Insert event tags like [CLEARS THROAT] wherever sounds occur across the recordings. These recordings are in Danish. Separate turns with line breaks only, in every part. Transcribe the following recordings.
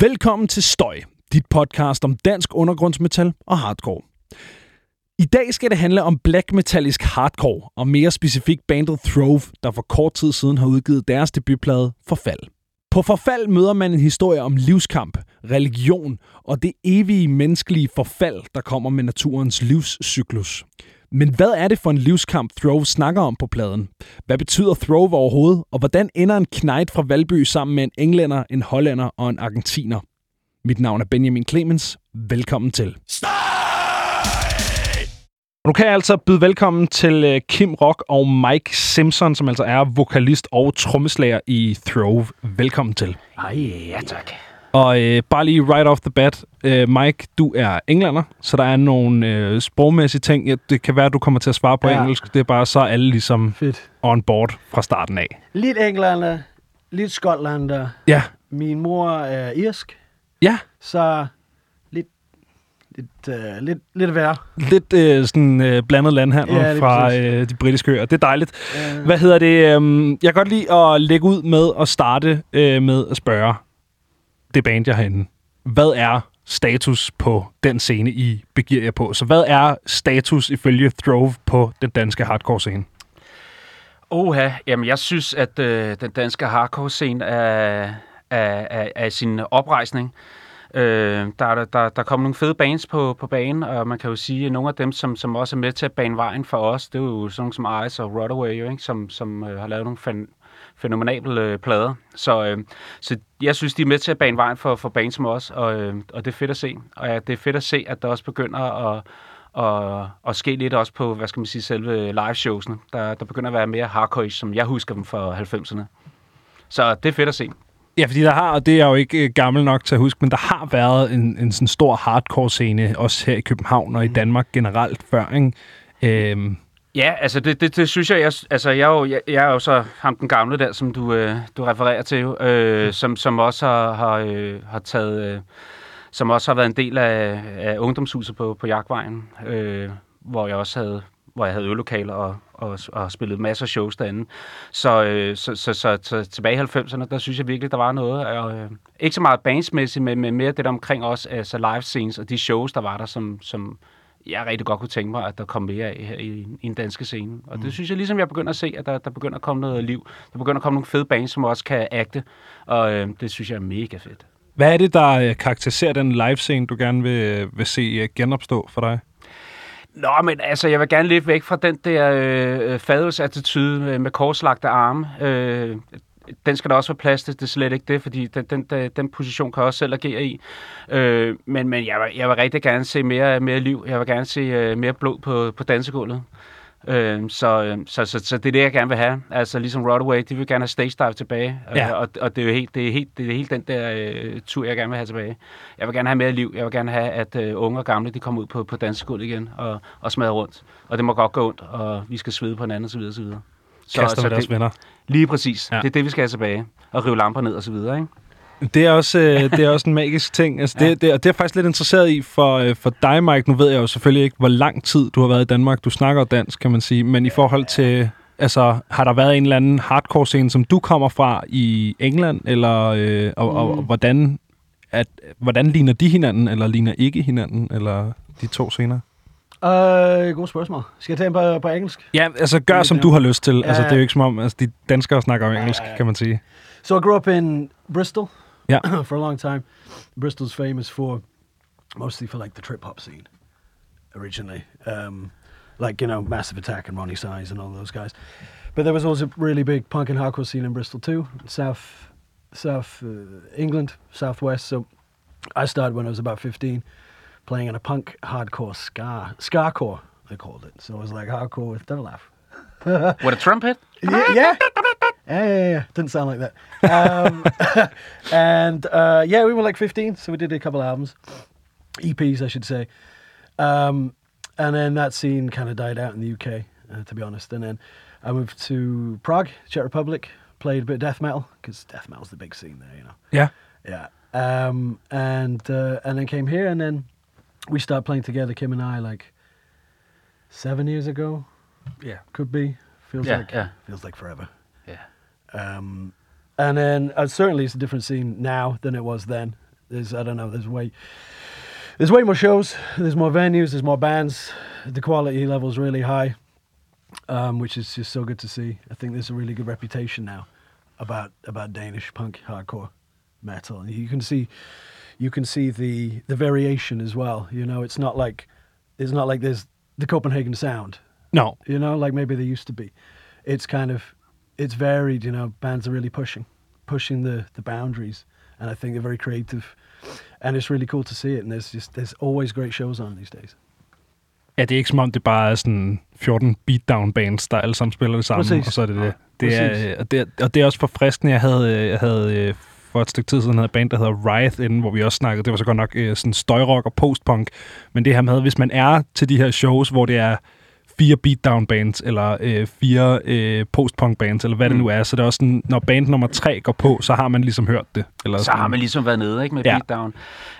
Velkommen til Støj, dit podcast om dansk undergrundsmetal og hardcore. I dag skal det handle om black metallisk hardcore, og mere specifikt bandet Throve, der for kort tid siden har udgivet deres debutplade Forfald. På Forfald møder man en historie om livskamp, religion og det evige menneskelige forfald, der kommer med naturens livscyklus. Men hvad er det for en livskamp, Throve snakker om på pladen? Hvad betyder Throve overhovedet? Og hvordan ender en knight fra Valby sammen med en englænder, en hollænder og en argentiner? Mit navn er Benjamin Clemens. Velkommen til. Og nu kan jeg altså byde velkommen til øh, Kim Rock og Mike Simpson, som altså er vokalist og trommeslager i Throve. Velkommen til.
Ej, ja tak.
Og øh, bare lige right off the bat, øh, Mike, du er englænder, så der er nogle øh, sprogmæssige ting. Ja, det kan være, at du kommer til at svare på ja.
Ja.
engelsk. Det er bare så alle ligesom
Fedt.
on board fra starten af.
Lidt englænder, lidt skotlander.
Ja,
Min mor er irsk,
ja.
så lidt, lidt, uh, lidt, lidt værre.
Lidt øh, sådan øh, blandet landhandel
Ja,
fra
præcis.
øh, de britiske øer. Det er dejligt.
Uh,
Hvad hedder det? øhm, jeg kan godt lide at lægge ud med at starte øh, med at spørge det band, jeg har inde. Hvad er status på den scene, I begiver jer på? Så hvad er status ifølge Throve på den danske hardcore-scene?
Oha, jamen jeg synes, at øh, den danske hardcore-scene er, er, er, er i sin oprejsning. Øh, der, er- der, der kommer nogle fede bands på, på banen, og man kan jo sige, at nogle af dem, som, som også er med til at bane vejen for os, det er jo sådan nogle som Ice og Rodaway, jo, ikke? som, som øh, har lavet nogle fan, fænomenable øh, plader. Så, øh, så jeg synes, de er med til at bane vejen for, for bands som os, og, øh, og det er fedt at se. Og ja, det er fedt at se, at der også begynder at, og, og ske lidt også på, hvad skal man sige, selve live-showsene. Der, der begynder at være mere hardcore som jeg husker dem fra 90'erne. Så det er fedt at se.
Ja, fordi der har, og det er jeg jo ikke øh, gammel nok til at huske, men der har været en, en sådan stor hardcore-scene, også her i København og i Danmark generelt før, ikke? Øhm,
Ja, altså det, det, det synes jeg, jeg, altså jeg er, jo, jeg, jeg er jo så ham den gamle der, som du, øh, du refererer til, jo, øh, som, som også har, har, øh, har taget, øh, som også har været en del af, af ungdomshuset på, på Jagtvejen, øh, hvor jeg også havde, hvor jeg havde øvelokaler og, og, og spillet masser af shows derinde. Så, øh, så, så, så, så tilbage i 90'erne, der synes jeg virkelig, der var noget. Og, øh, ikke så meget bandsmæssigt, men, men mere det der omkring også, altså live scenes og de shows, der var der, som, som jeg rigtig godt kunne tænke mig, at der kom mere af her i, i en danske scene. Og det synes jeg ligesom, jeg begynder at se, at der, der begynder at komme noget liv. Der begynder at komme nogle fede bands, som også kan agte. Og øh, det synes jeg er mega fedt.
hvad er det, der øh, karakteriserer den live-scene, du gerne vil, øh, vil se øh, genopstå for dig?
Nå, men altså, jeg vil gerne lidt væk fra den der øh, fadelsattitude med, med korslagte arme. Øh, den skal der også være plads til, det er slet ikke det, fordi den, den, den, position kan jeg også selv agere i. Øh, men men jeg, vil, jeg vil rigtig gerne se mere, mere liv. Jeg vil gerne se øh, mere blod på, på dansegulvet. Øh, så, øh, så, så, så det er det, jeg gerne vil have. Altså ligesom Rodaway, de vil gerne have stage dive tilbage.
Ja.
Øh, og, og det er jo helt, det er helt, det er helt den der øh, tur, jeg gerne vil have tilbage. Jeg vil gerne have mere liv. Jeg vil gerne have, at øh, unge og gamle, de kommer ud på, på dansegulvet igen og, og smadrer rundt. Og det må godt gå ondt, og vi skal svede på hinanden osv. osv. Så,
Kaster med deres
det,
venner.
lige præcis.
Ja.
Ja. Det er det, vi skal have tilbage. Og rive lamper ned og så videre, ikke?
Det er også, øh, det er også en magisk ting. Altså, det, det, og det er jeg faktisk lidt interesseret i for, øh, for dig, Mike. Nu ved jeg jo selvfølgelig ikke, hvor lang tid du har været i Danmark. Du snakker dansk, kan man sige. Men i forhold til, altså, har der været en eller anden hardcore-scene, som du kommer fra i England? Eller, øh, og, og, og hvordan, at, hvordan ligner de hinanden, eller ligner ikke hinanden, eller de to scener?
Uh, god spørgsmål. Skal jeg tage en på, på engelsk?
Ja, altså gør, som du har lyst til. Altså,
Ja.
det er jo ikke som om, altså, de danskere snakker jo engelsk,
ja, ja.
kan man sige.
So I grew up in Bristol
Ja. [CLEARS THROAT]
for a long time. Bristol's famous for, mostly for like the trip hop scene originally. Um, like, you know, Massive Attack and Ronnie Size and all those guys. But there was also a really big punk and hardcore scene in Bristol too, South, South uh, England, Southwest. So I started when I was about 15, playing in a punk hardcore ska, skacore, they called it. So it was like hardcore with, don't laugh.
With a trumpet?
yeah, yeah. Yeah, yeah, yeah. Didn't sound like that. Um, [LAUGHS] and uh, yeah, we were like 15, so we did a couple albums, EPs, I should say. Um, and then that scene kind of died out in the UK, uh, to be honest. And then I moved to Prague, Czech Republic, played a bit of death metal because death metal's the big scene there, you know.
Yeah.
Yeah. Um, and uh, and then came here, and then we started playing together, Kim and I, like seven years ago.
Yeah.
Could be. Feels
Yeah,
like
yeah.
feels like forever.
Yeah.
Um, and then uh, certainly it's a different scene now than it was then. There's I don't know. There's way there's way more shows. There's more venues. There's more bands. The quality level is really high, um, which is just so good to see. I think there's a really good reputation now about about Danish punk hardcore metal, and you can see you can see the the variation as well. You know, it's not like it's not like there's the Copenhagen sound.
No.
You know, like maybe they used to be. It's kind of it's varied. You know, bands are really pushing pushing the the boundaries, and I think they're very creative, and it's really cool to see it. And there's just there's always great shows on these days.
Ja, det er ikke som om, det bare er sådan 14 beatdown bands, der alle sammen spiller det samme,
Præcis.
og så er det det. Det er, og, det er, og det er også forfriskende. Jeg havde, øh, jeg havde øh, for et stykke tid siden havde et band, der hedder Riot, inden, hvor vi også snakkede. Det var så godt nok øh, sådan støjrock og postpunk. Men det her med, hvis man er til de her shows, hvor det er fire beatdown bands, eller øh, fire øh, postpunk bands, eller hvad det
Mm.
nu er, så det er også sådan, når band nummer tre går på, så har man ligesom hørt det. Eller
Så
sådan.
har man ligesom været nede ikke, med
Ja.
beatdown.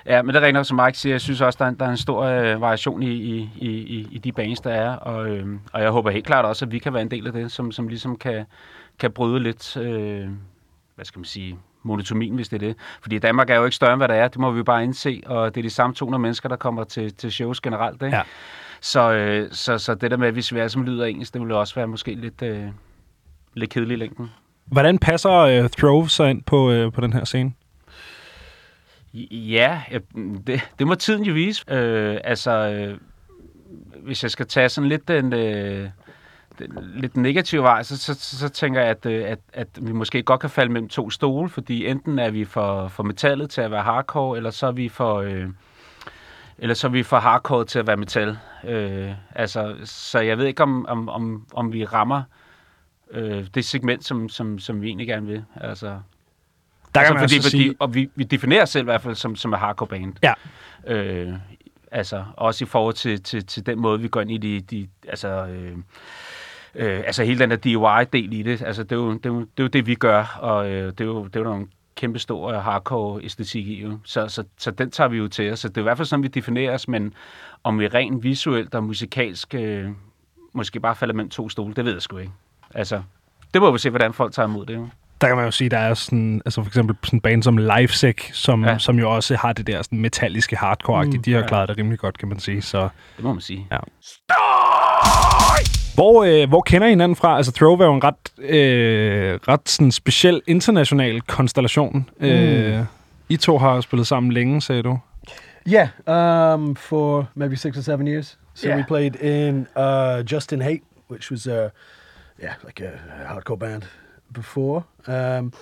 Ja, men det er nok, som Mike siger. Jeg synes også, der er, en- der er en stor øh, variation i, i, i, i- i de bands, der er. Og, øh, og jeg håber helt klart også, at vi kan være en del af det, som, som ligesom kan, kan bryde lidt, øh, hvad skal man sige, monotomien, hvis det er det. Fordi Danmark er jo ikke større, end hvad det er. Det må vi jo bare indse. Og det er de samme 200 mennesker, der kommer til, til shows generelt. Ikke?
Ja.
Så, øh, så, så det der med, hvis vi alle sammen lyder engelsk, det ville også være måske lidt, øh, lidt kedeligt i længden.
Hvordan passer øh, Throve sig ind på, øh, på den her scene?
Ja, det, det må tiden jo vise. Øh, altså, øh, hvis jeg skal tage sådan lidt den, øh, den lidt negative vej, så, så, så, tænker jeg, at, øh, at, at vi måske godt kan falde mellem to stole, fordi enten er vi for, for metallet til at være hardcore, eller så er vi for... Øh, eller så er vi for hardcore til at være metal. Øh, altså, så jeg ved ikke, om, om, om, om vi rammer øh, det segment, som, som, som vi egentlig gerne vil. Altså,
Der
altså,
kan man
fordi,
altså
fordi,
sige,
Og vi, vi definerer os selv i hvert fald som, som et hardcore band.
Ja.
Øh, altså, også i forhold til, til, til den måde, vi går ind i de... de altså, øh, øh, altså hele den der DIY-del i det. Altså, det er jo det, er jo, det, er jo det vi gør, og øh, det er jo, det er jo nogle kæmpe stor hardcore-æstetik i. Jo. Så, så, så den tager vi jo til os. Så det er i hvert fald sådan, vi definerer os, men om vi rent visuelt og musikalsk øh, måske bare falder mellem to stole, det ved jeg sgu ikke. Altså, det må vi se, hvordan folk tager imod det. Jo.
der kan man jo sige, der er sådan, altså for eksempel sådan en band som Lifesec, som, ja. Som jo også har det der sådan metalliske hardcore mm, De har
ja.
klaret det rimelig godt, kan man sige. Så
Det må man sige.
Ja. Hvor, øh, hvor kender I hinanden fra? Altså Throve er jo en ret, øh, ret sådan speciel international konstellation. Mm. Øh, I to har spillet sammen længe, sagde du.
Yeah, um, for maybe six or seven years. So we
Yeah.
played in uh, Justin Hate, which was a yeah like a, a hardcore band before. Um,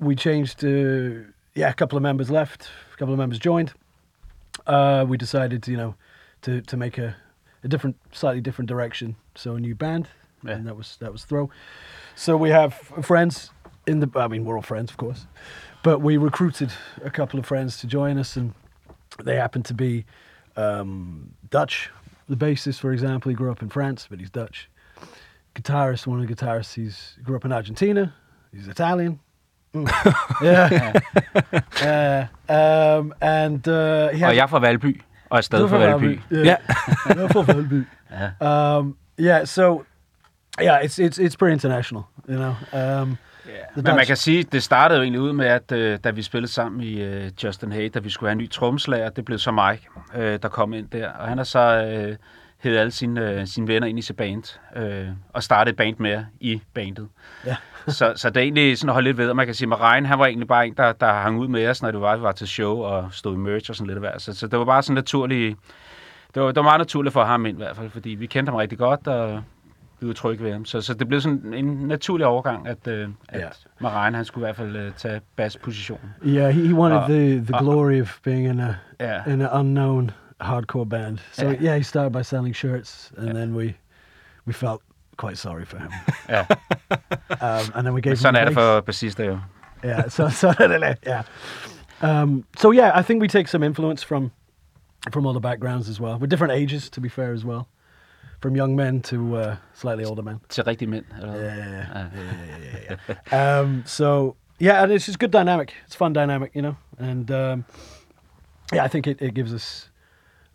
we changed. Uh, yeah, a couple of members left. A couple of members joined. Uh, we decided, you know, to to make a, a different, slightly different direction. So a new band,
Yeah.
and that was that was Throw. So we have friends in the. I mean, we're all friends, of course, but we recruited a couple of friends to join us, and they happen to be um, Dutch. The bassist, for example, he grew up in France, but he's Dutch. Guitarist, one of the guitarists, he's grew up in Argentina. He's Italian. Mm. [LAUGHS] yeah. [LAUGHS] uh, um, and uh, he
Og jeg er fra Valby, og er stadig fra
er
Valby.
Yeah. Jeg er fra Valby. Um, yeah, so yeah, it's it's it's pretty international, you know. Um,
Men man kan sige, det startede jo egentlig ud med, at øh, da vi spillede sammen i øh, Justin Hay, da vi skulle have en ny trommeslager, det blev så Mike, øh, der kom ind der. Og han har så øh, hævet alle sine, øh, sine venner ind i sit band, øh, og startede et band mere i bandet.
Ja.
så, så det er egentlig sådan at holde lidt ved, og man kan sige, at Ryan, han var egentlig bare en, der, der hang ud med os, når det var, vi var til show og stod i merch og sådan lidt af hvert. Så, så det var bare sådan naturligt, det var, det var meget naturligt for ham ind i hvert fald, fordi vi kendte ham rigtig godt, og vi var trygge ved ham. Så, så det blev sådan en naturlig overgang, at, øh, at yeah. Han skulle i hvert fald øh, tage basspositionen.
yeah, he, he wanted
Uh,
the the glory of being in a
Ja.
in an unknown hardcore band. So
Yeah.
yeah, he started by selling shirts, and
Yeah.
then we we felt quite sorry for him.
ja. [LAUGHS]
Um, and then we gave
Sådan
him
er det for bassister jo.
yeah so so yeah um, so yeah i think we take some influence from from all the backgrounds as well with different ages to be fair as well from young men to uh, slightly older men
Til rigtige mænd. Eller?
yeah, yeah, yeah, yeah, yeah, yeah. um, so yeah and it's just good dynamic it's fun dynamic you know and um, yeah i think it, it gives us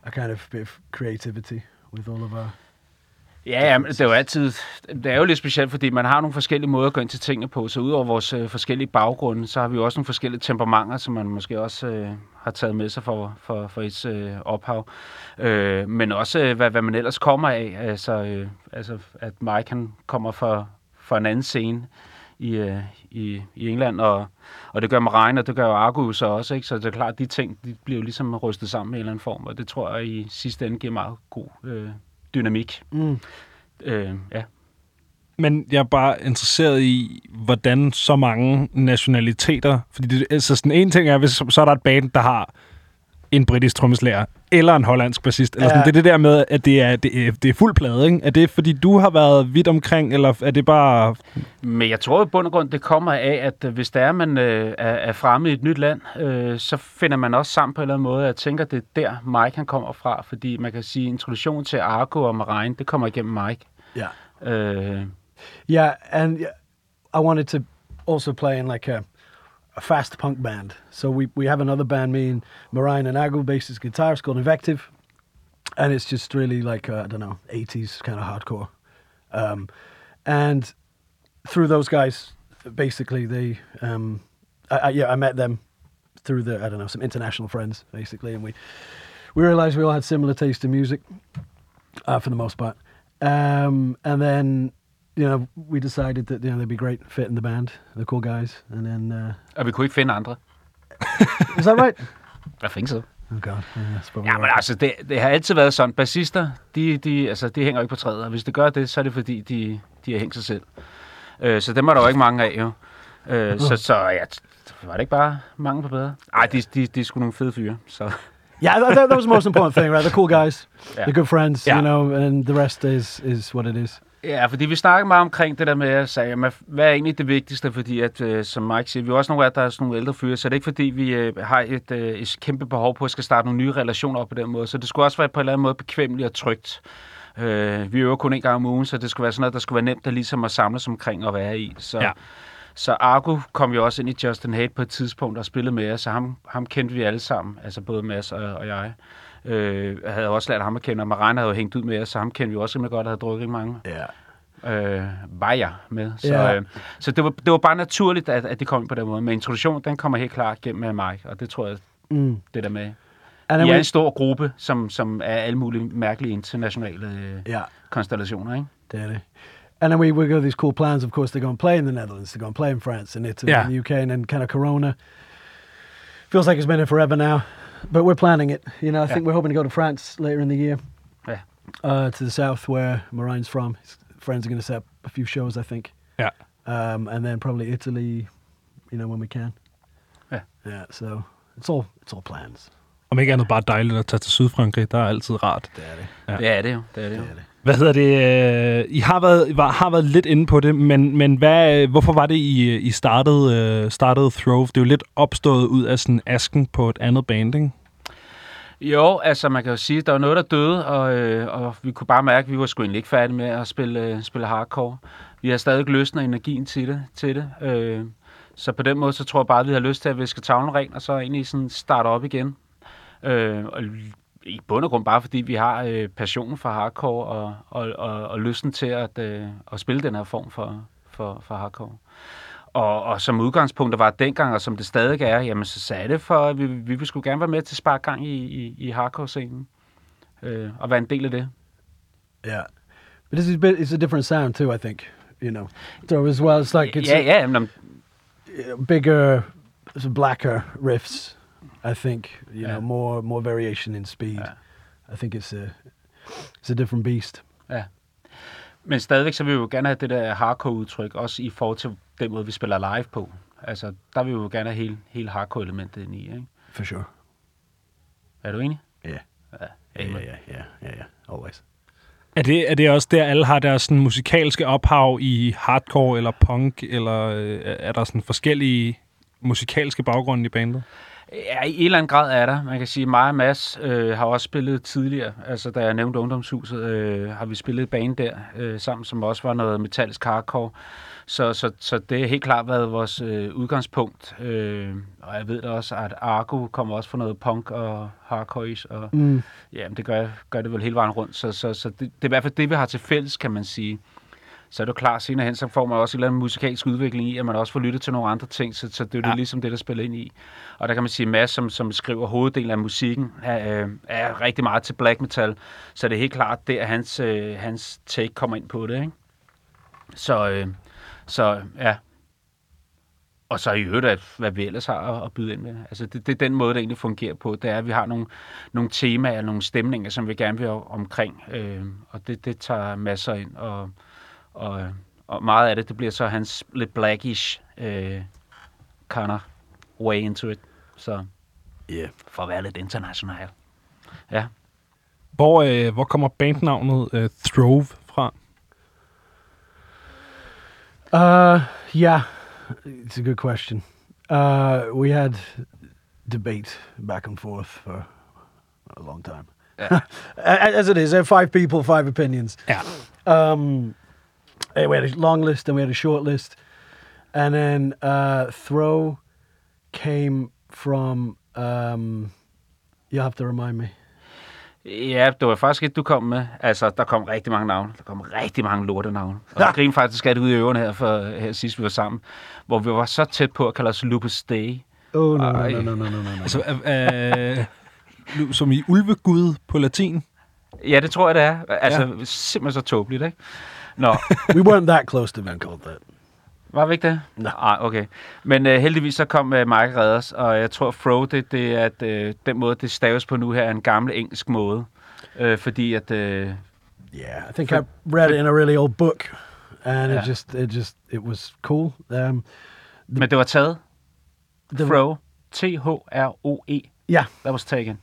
a kind of bit of creativity with all of our
Ja, ja, men det er jo altid, det er jo lidt specielt, fordi man har nogle forskellige måder at gå ind til tingene på, så udover vores øh, forskellige baggrunde, så har vi jo også nogle forskellige temperamenter, som man måske også øh, har taget med sig for, for, for et øh, ophav. Øh, men også, øh, hvad, hvad man ellers kommer af, altså, øh, altså at Mike han kommer fra, fra en anden scene i, øh, i, i England, og, og det gør Marine, og det gør Argus så også, ikke? så det er klart, at de ting de bliver jo ligesom rystet sammen i en eller anden form, og det tror jeg i sidste ende giver meget god øh, dynamik.
Mm.
Øh, ja.
Men jeg er bare interesseret i, hvordan så mange nationaliteter... Fordi det, altså sådan en ting er, hvis så er der et band, der har en britisk trommeslager eller en hollandsk bassist. Eller sådan.
Ja.
Det er det der med, at det er, det, er, det er fuld plade, ikke? Er det, fordi du har været vidt omkring, eller er det bare...
Men jeg tror i bund og grund, det kommer af, at øh, hvis der er, man øh, er, er fremme i et nyt land, øh, så finder man også sammen på en eller anden måde. Jeg tænker, det er der Mike han kommer fra, fordi man kan sige, introduktion til Argo og Marine, det kommer igennem Mike.
Yeah.
Øh,
Yeah, and I wanted to also play in like a, a fast punk band. So we, we have another band, me and Marine and Agu, bassist guitar, it's called Invective. And it's just really like, uh, I don't know, 80s kind of hardcore. Um, and through those guys, basically, they, um, I, I, yeah, I met them through the, I don't know, some international friends, basically. And we, we realized we all had similar taste in music, uh, for the most part. Um, and then, you know, we decided that, you know, they'd be great fit in the band. They're cool guys. And then, uh,
og vi kunne ikke finde andre. [LAUGHS]
is that right?
Jeg think so.
Oh, God. Yeah,
Ja, men altså, det, det har altid været sådan. Bassister, de, de, altså, de hænger ikke på træet, og hvis det gør det, så er det fordi, de, de har hængt sig selv. Øh, så dem er der jo ikke mange af, jo. Øh, så, så ja, var det ikke bare mange på bedre? Ej, de, de, de er sgu nogle fede fyre, så... [LAUGHS]
Yeah, that, that, that was the most important thing, right? They're cool guys.
Yeah.
They're good friends,
Yeah.
you know, and the rest is, is what it is.
Ja, fordi vi snakker meget omkring det der med at sige, jamen, hvad er egentlig det vigtigste, fordi at, øh, som Mike siger, vi er også nogle af, der er sådan nogle ældre fyre, så det er ikke fordi, vi øh, har et, øh, et kæmpe behov på at skal starte nogle nye relationer op på den måde, så det skulle også være på en eller anden måde bekvemmeligt og trygt. Øh, vi øver kun en gang om ugen, så det skulle være sådan noget, der skulle være nemt at, ligesom at samles omkring og være i. Så,
Ja.
så Argo kom jo også ind i Justin Hate på et tidspunkt og spillede med os, så ham, ham kendte vi alle sammen, altså både Mads og, og jeg. Øh, jeg havde også lært ham at kende, og Marina havde jo hængt ud med os, så ham kendte vi også rimelig godt, og havde drukket mange
Yeah.
øh, var jeg med. Så,
Ja.
øh, så det, var, det var bare naturligt, at, at det kom på den måde. Men introduktionen, den kommer helt klart gennem med Mike, og det tror jeg,
Mm.
det der med.
And
Vi
then
er en stor gruppe, som, som er alle mulige mærkelige internationale øh,
yeah,
konstellationer, ikke?
Daddy. And then we, we got these cool plans. Of course, they're going to play in the Netherlands. They're going to play in France and Italy
Yeah.
and the UK, and then kind of Corona. Feels like it's been here forever now, but we're planning it. You know, I think we're hoping to go to France later in the year.
Yeah.
Uh, to the south where Marine's from. His friends are going to set up a few shows, I think.
Ja.
Um, and then probably Italy, you know, when we can.
Yeah.
Yeah. So it's all it's all plans.
Om ikke andet bare dejligt at tage til Sydfrankrig. Der er altid rart.
Daddy.
Ja.
Det er det jo. Det er det jo.
Daddy.
Hvad hedder det? Øh, I har været, var, har været lidt inde på det, men, men hvad, hvorfor var det, I, I startede, øh, startede Throve? Det er jo lidt opstået ud af sådan asken på et andet band, ikke?
Jo, altså man kan jo sige, at der var noget, der døde, og, øh, og vi kunne bare mærke, at vi var sgu egentlig ikke færdige med at spille, øh, spille hardcore. Vi har stadig løsnet energien til det. Til det. Øh, så på den måde, så tror jeg bare, at vi har lyst til at viske tavlen ren, og så egentlig sådan starte op igen. Øh, og i bund og grund bare fordi vi har øh, passionen for hardcore og, og, og, og lysten til at, øh, at spille den her form for, for, for hardcore. Og, og som udgangspunkt, der var dengang, og som det stadig er, jamen så sagde det for, at vi, vi vil skulle gerne være med til at sparke gang i, i, i hardcore-scenen. Øh, og være en del af det.
Yeah. But this is a bit, it's a different sound too, I think. You know, so as well, it's like it's
ja, ja, men,
uh, bigger, blacker riffs. I think you
Yeah.
know more more variation in speed.
Yeah.
I think it's a it's a different beast.
ja. men stadigvæk så vil vi jo gerne have det der hardcore-udtryk, også i forhold til den måde, vi spiller live på. Altså, der vil vi jo gerne have hele, hele hardcore-elementet ind i, ikke?
For sure.
Er du enig?
Yeah.
Ja,
Yeah, yeah, yeah, yeah, yeah, yeah. Always.
Er det, er det også der, alle har deres sådan, musikalske ophav i hardcore eller punk, eller øh, er der sådan forskellige musikalske baggrunde i bandet?
Ja, i en eller anden grad er der. Man kan sige, at mig og Mads øh, har også spillet tidligere. Altså, da jeg nævnte Ungdomshuset, øh, har vi spillet bane der øh, sammen, som også var noget metallisk hardcore. Så, så, så det har helt klart været vores øh, udgangspunkt. Øh, og jeg ved da også, at Argo kommer også fra noget punk og hardcore. Og,
Mm.
ja, det gør, gør det vel hele vejen rundt. Så, så, så det, det er i hvert fald det, vi har til fælles, kan man sige. Så er det klart, senere hen, så får man også en eller anden musikalsk udvikling i, at man også får lyttet til nogle andre ting, så, så det er jo
Ja.
ja. ligesom det, der spiller ind i. Og der kan man sige, Mads, som, som skriver hoveddelen af musikken, er, øh, er rigtig meget til black metal, så det er helt klart, det er hans, øh, hans take kommer ind på det, ikke? Så, øh, så ja. Og så i øvrigt, at, hvad vi ellers har at, at byde ind med. Altså, det, det er den måde, det egentlig fungerer på. Det er, at vi har nogle, nogle temaer, nogle stemninger, som vi gerne vil omkring. Øh, og det, det tager masser ind. Og, og, og meget af det, det bliver så hans lidt blackish øh, kind of way into it. Så
Yeah.
for at være lidt international.
Hvor, øh, hvor kommer bandnavnet øh, Throve fra?
Uh, yeah, it's a good question. Uh, we had debate back and forth for a long time.
Yeah. [LAUGHS]
As it is, there are five people, five opinions.
Ja.
Um, we had a long list and we had a short list, and then uh, throw came from. Um, you have to remind me.
Ja, det var faktisk et, du kom med. Altså, der kom rigtig mange navne. Der kom rigtig mange lortenavne. Og
Ja.
jeg griner faktisk af det ude i ørerne her, for, her sidst vi var sammen, hvor vi var så tæt på at kalde os Lupus Day.
Oh no,
Ej.
no, no, no, no, no, no.
Altså, øh, øh, som i ulvegud på latin.
Ja, det tror jeg, det er. Altså, ja. simpelthen så tåbeligt, ikke? Nå, [LAUGHS]
we weren't that close to being called that.
var vi ikke det?
Nej.
Ah, okay. Men uh, heldigvis så kom uh, Mike Redders, og jeg tror, Fro, det, det er, at uh, den måde, det staves på nu her, er en gammel engelsk måde. Uh, fordi at... Uh,
Yeah, I think I read it in a really old book, and
Yeah.
it just, it just, it was cool. Um,
men det var taget.
the-
Fro. T-H-R-O-E.
Yeah,
That was taken.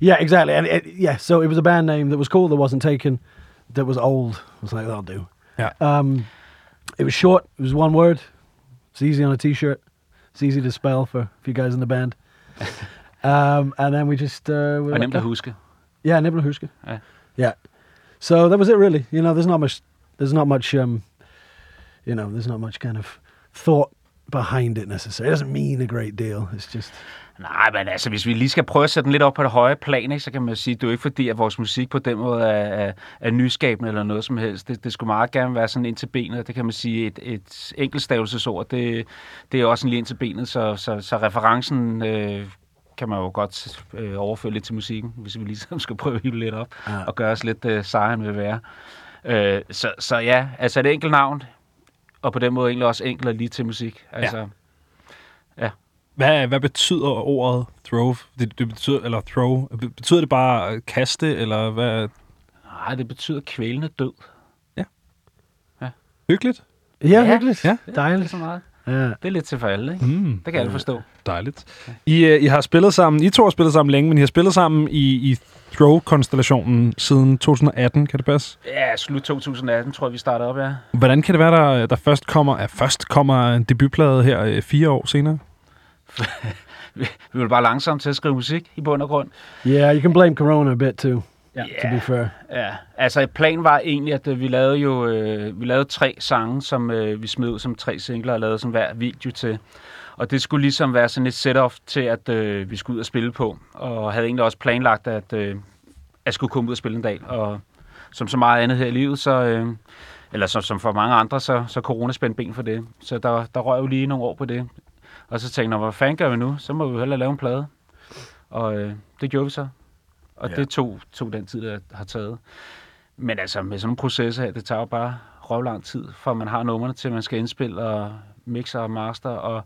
yeah, exactly. And it, yeah, so it was a band name that was cool that wasn't taken, that was old. I was like, that'll do.
Yeah.
Um, it was short. It was one word. It's easy on a t-shirt. It's easy to spell for, a few guys in the band. [LAUGHS] um, and then we just uh, we were
Og
like,
nemt at huske.
Yeah, Nibbler Huska.
Yeah.
Yeah. So that was it really. You know, there's not much there's not much um you know, there's not much kind of thought behind it necessarily. It doesn't mean a great deal. It's just
Nej, men altså, hvis vi lige skal prøve at sætte den lidt op på det høje plan, ikke, så kan man sige, det er jo ikke fordi, at vores musik på den måde er, er, er nyskabende eller noget som helst. Det, det skulle meget gerne være sådan ind til benet. Det kan man sige, et, et enkeltstavelsesord, det, det er også en lige ind til benet, så, så, så referencen øh, kan man jo godt øh, overføre lidt til musikken, hvis vi ligesom skal prøve at hive lidt op
Ja.
og gøre os lidt øh, sejere, end vi vil være. Øh, så, så ja, altså et enkelt navn, og på den måde egentlig også enkelt og lige til musik. Altså,
Hvad, hvad betyder ordet throve? Det, det betyder, eller throw, betyder det bare at kaste, eller hvad?
Nej, det betyder kvælende død.
Hyggeligt.
yeah,
Ja.
yeah.
Ja.
Det er
Dejligt.
så meget.
Yeah.
Det er lidt til for alle, ikke?
Mm,
Det kan alle forstå.
dejligt. I, øh, I har spillet sammen, I to har spillet sammen længe, men I har spillet sammen i, i Throw-konstellationen siden 2018, kan det passe?
Ja, slut 2018, tror jeg, vi startede op, ja.
Hvordan kan det være, der, der først kommer, at først kommer en debutplade her øh, fire år senere? [LAUGHS]
Vi vi var bare langsomt til at skrive musik i bund og grund.
Yeah, you can blame Corona a bit too,
Ja.
to be fair.
Ja, altså planen var egentlig, at øh, vi lavede jo øh, vi lavede tre sange, som øh, vi smed ud som tre singler og lavede som hver video til. Og det skulle ligesom være sådan et setup til, at øh, vi skulle ud og spille på. Og havde egentlig også planlagt, at øh, jeg skulle komme ud og spille en dag. Og som så meget andet her i livet, så, øh, eller som, som for mange andre, så, så corona spændte ben for det. Så der, der røg jo lige nogle år på det. Og så tænkte jeg, hvad fanden gør vi nu? Så må vi jo hellere lave en plade. Og øh, det gjorde vi så. Og
Ja.
det tog, tog den tid, det har taget. Men altså, med sådan en proces her, det tager jo bare røvlang tid, for man har numrene til, man skal indspille og mixer og master. Og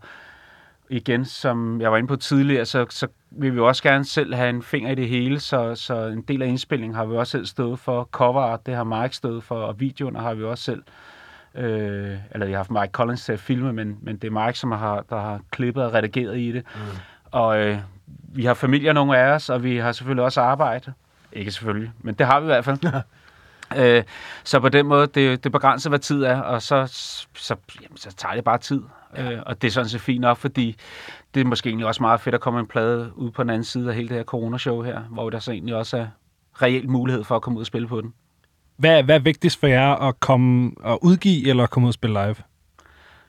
igen, som jeg var inde på tidligere, så, så vil vi også gerne selv have en finger i det hele, så, så en del af indspillingen har vi også selv stået for. Cover det har Mike stået for, og videoerne har vi også selv. Øh, eller jeg har haft Mike Collins til at filme, men, men det er Mike, som har, der har klippet og redigeret i det. Mm. Og øh, vi har familie, nogle af os, og vi har selvfølgelig også arbejde. Ikke selvfølgelig, men det har vi i hvert fald. [LAUGHS] øh, så på den måde, det, det begrænser, hvad tid er, og så, så, jamen, så tager det bare tid. Ja. Øh, og det er sådan set fint nok, fordi det er måske egentlig også meget fedt at komme en plade ud på den anden side af hele det her corona-show her, hvor der så egentlig også er reelt mulighed for at komme ud og spille på den.
Hvad, hvad er vigtigst for jer at komme og udgive eller komme ud og spille live?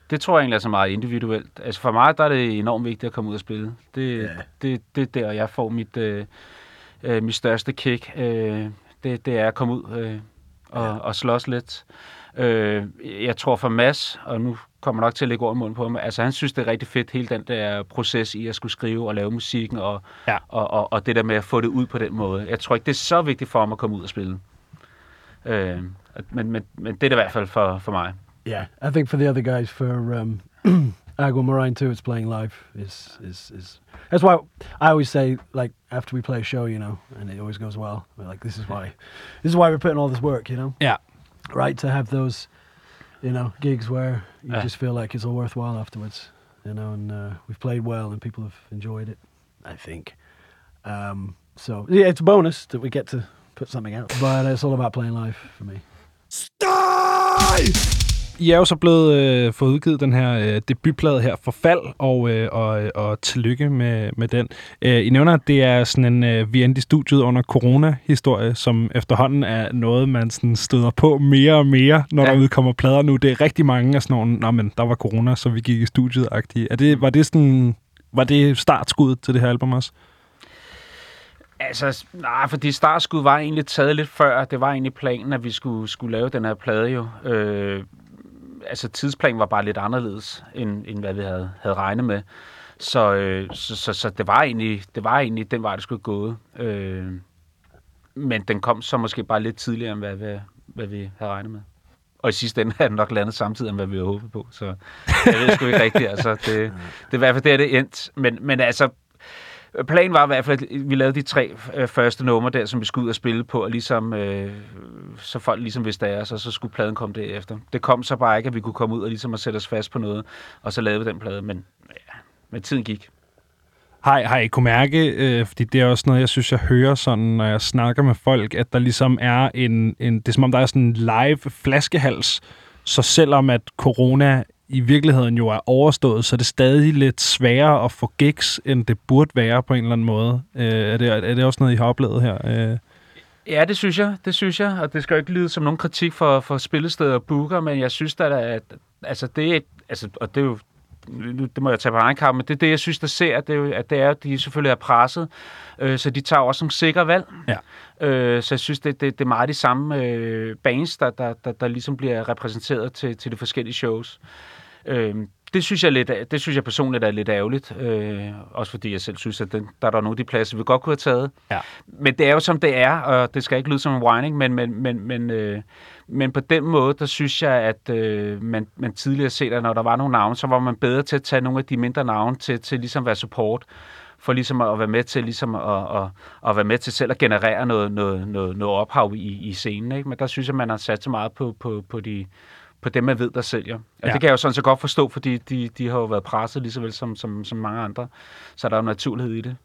Det tror jeg egentlig er så meget individuelt. Altså for mig der er det enormt vigtigt at komme ud og spille. Det,
Ja.
det, det er der, jeg får mit, øh, øh, mit største kick. Øh, det, det er at komme ud øh, og,
Ja.
og slås lidt. Øh, jeg tror for Mads, og nu kommer nok til at lægge ord i munden på ham, altså han synes, det er rigtig fedt, hele den der proces i at skulle skrive og lave musikken, og,
Ja.
og, og, og det der med at få det ud på den måde. Jeg tror ikke, det er så vigtigt for ham at komme ud og spille. Øh, men, men, men det er det i hvert fald for, for mig.
Yeah, I think for the other guys, for um, [CLEARS THROAT] Agua Marine too, it's playing live is is is. That's why I always say, like after we play a show, you know, and it always goes well. We're like, this is why, this is why we're putting all this work, you know,
Yeah.
right? To have those, you know, gigs where you
Yeah.
just feel like it's all worthwhile afterwards, you know, and uh, we've played well and people have enjoyed it. I think. Um, so yeah, it's a bonus that we get to put something out, but it's all about playing live for me.
I er jo så blevet øh, fået udgivet den her øh, debutplade her, Forfald, og, øh, og, og tillykke med, med den. Øh, I nævner, at det er sådan en øh, vi endte i studiet under corona-historie, som efterhånden er noget, man sådan støder på mere og mere, når ja.
Ja.
der udkommer plader nu. Det er rigtig mange af sådan nogle, Nå, men der var corona, så vi gik i studiet-agtige. Er det, var det sådan... Var det startskuddet til det her album også?
Altså, nej, fordi startskud var egentlig taget lidt før. Det var egentlig planen, at vi skulle, skulle lave den her plade jo. Øh, altså, tidsplanen var bare lidt anderledes, end, end hvad vi havde, havde regnet med. Så, øh, så, så, så det, var egentlig, det var egentlig den vej, det skulle gå. Øh, men den kom så måske bare lidt tidligere, end hvad, hvad, hvad vi havde regnet med. Og i sidste ende er den nok landet samtidig, end hvad vi havde håbet på. Så jeg ved sgu ikke rigtigt. Altså, det, det er i hvert fald der, det endte. Men, men altså, Øh, planen var i hvert fald, at vi lavede de tre øh, første numre der, som vi skulle ud og spille på, og ligesom, øh, så folk ligesom vidste af os, og så skulle pladen komme derefter. Det kom så bare ikke, at vi kunne komme ud og ligesom at sætte os fast på noget, og så lavede vi den plade, men, ja, men tiden gik.
Har, har I kunne mærke, øh, fordi det er også noget, jeg synes, jeg hører sådan, når jeg snakker med folk, at der ligesom er en, en det er som om, der er sådan en live flaskehals, så selvom at corona i virkeligheden jo er overstået, så er det stadig lidt sværere at få gigs, end det burde være på en eller anden måde. Øh, er, det, er det også noget, I har oplevet her? Øh,
Ja, det synes jeg, det synes jeg, og det skal jo ikke lyde som nogen kritik for, for spillesteder og booker, men jeg synes da, at altså det er, altså, og det er jo det må jeg tage på egen kamp, men det er det, jeg synes, der ser, det er at det er, at de selvfølgelig er presset, øh, så de tager også nogle sikre valg.
Ja.
Øh, så jeg synes, det, det, det er meget de samme øh, bands, der, der, der, der ligesom bliver repræsenteret til, til de forskellige shows. Øh, det synes, jeg lidt, det synes jeg personligt er lidt ærgerligt. Øh, også fordi jeg selv synes, at den, der er der nogle af de pladser, vi godt kunne have taget.
Ja.
Men det er jo som det er, og det skal ikke lyde som en whining, men, men, men, men, øh, men på den måde, der synes jeg, at øh, man, man tidligere set, at når der var nogle navne, så var man bedre til at tage nogle af de mindre navne til, til ligesom at være support for ligesom at være med til ligesom at, at, at være med til selv at generere noget, noget, noget, noget ophav i, i scenen. Ikke? Men der synes jeg, man har sat så meget på, på, på, de, på dem, man ved, der sælger. Og
Ja.
det kan jeg jo sådan så godt forstå, fordi de, de har jo været presset lige så vel som, som, som mange andre. Så der er jo naturlighed i det.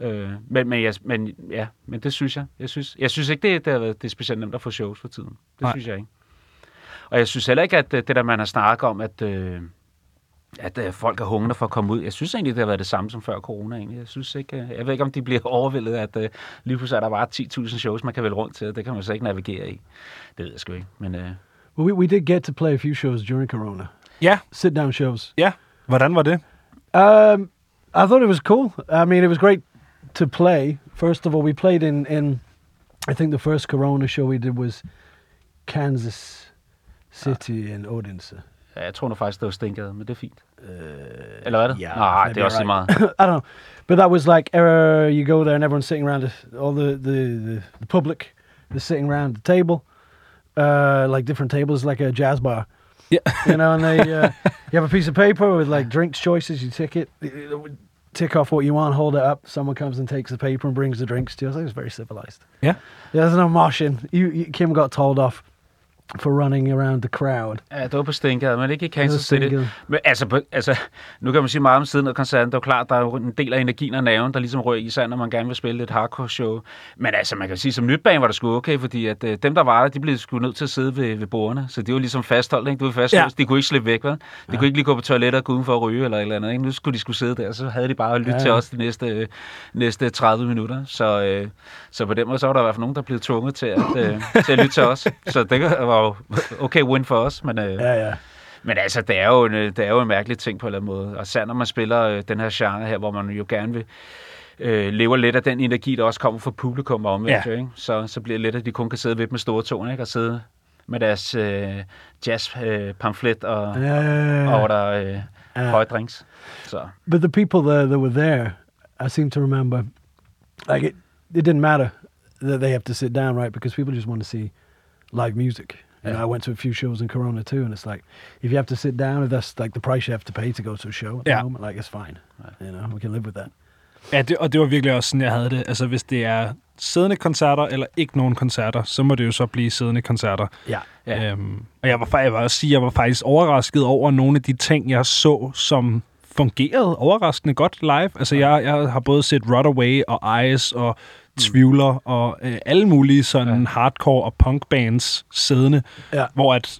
Øh, men, men, jeg, men, ja, men det synes jeg. Jeg synes, jeg synes ikke, det, det, har været, det er specielt nemt at få shows for tiden. Det
Nej.
Nej. synes jeg ikke. Og jeg synes heller ikke, at øh, det der, man har snakket om, at, øh, at øh, folk er hungrende for at komme ud. Jeg synes egentlig, det har været det samme som før corona. Egentlig. Jeg synes ikke, øh, jeg ved ikke, om de bliver [LAUGHS] overvældet, at øh, lige pludselig er der bare 10.000 shows, man kan vælge rundt til. og Det kan man så ikke navigere i. Det ved jeg sgu ikke. Men øh,
Well, we, we did get to play a few shows during Corona.
Yeah.
Sit down shows.
Yeah. Hvordan var det?
Um, I thought it was cool. I mean, it was great to play. First of all, we played in, in I think the first Corona show we did was Kansas City in Odense.
ja, jeg tror nu faktisk, det var Stinkade, men det er fint. Eller hvad er det?
yeah,
Nej, det er også
you're
meget. [LAUGHS]
I don't know, but that was like uh, you go there and everyone's sitting around, all the, the, the, the public is sitting around the table, uh, like different tables, like a jazz bar.
Yeah.
you know, and they uh, [LAUGHS] you have a piece of paper with like drinks choices. You tick it, tick off what you want, hold it up. Someone comes and takes the paper and brings the drinks to you. I think it's very civilized.
Yeah.
Yeah, there's no moshing. You, you, Kim got told off for running around the crowd.
Ja, det var på Stinkade, men ikke i Kansas City. Men altså, på, altså, nu kan man sige meget om siden af koncerten. Det er klart, der er en del af energien og nerven, der ligesom rører i sig, når man gerne vil spille et hardcore show. Men altså, man kan sige, som nytbane var det sgu okay, fordi at, øh, dem, der var der, de blev sgu nødt til at sidde ved, ved bordene. Så de var ligesom fastholdt, ikke? De var fastholdt. Ja. De kunne ikke slippe væk, vel? De ja. kunne ikke lige gå på toilettet og gå udenfor at ryge eller et eller andet, ikke? Nu skulle de skulle sidde der, så havde de bare lyttet ja.
Ja.
til os de næste, øh, næste 30 minutter. Så, øh, så på den måde, så var der i hvert fald nogen, der blev tvunget til at, øh, til at lytte til os. Så det var jo [LAUGHS] okay win for os, men... Øh,
Ja, ja.
men altså, det er, jo en, det er jo en mærkelig ting på en eller anden måde. Og især når man spiller øh, den her genre her, hvor man jo gerne vil øh, lever lidt af den energi, der også kommer fra publikum og omvendt,
Ja.
ikke? Så, så bliver det lidt, at de kun kan sidde ved med store tone, ikke? Og sidde med deres øh, jazz-pamflet og,
Ja, ja, ja.
og order øh,
Ja.
høje drinks. Så
But the people there that were there, I seem to remember, like it, it didn't matter that they have to sit down, right? Because people just want to see live music. You know. I went to a few shows in Corona too, and it's like if you have to sit down, if that's like the price you have to pay to go to a show at the
Yeah.
moment, like it's fine. You know, we can live with that.
Ja, det, og det var virkelig også sådan, jeg havde det. Altså, hvis det er siddende koncerter eller ikke nogen koncerter, så må det jo så blive siddende koncerter.
Yeah.
Ja.
Øhm, og jeg var, jeg var også sige, jeg var faktisk overrasket over nogle af de ting, jeg så, som fungerede overraskende godt live. Altså, jeg, jeg har både set Runaway og Ice og Tvivler og øh, alle mulige sådan
Ja.
hardcore og punk bands siddende,
Ja.
hvor at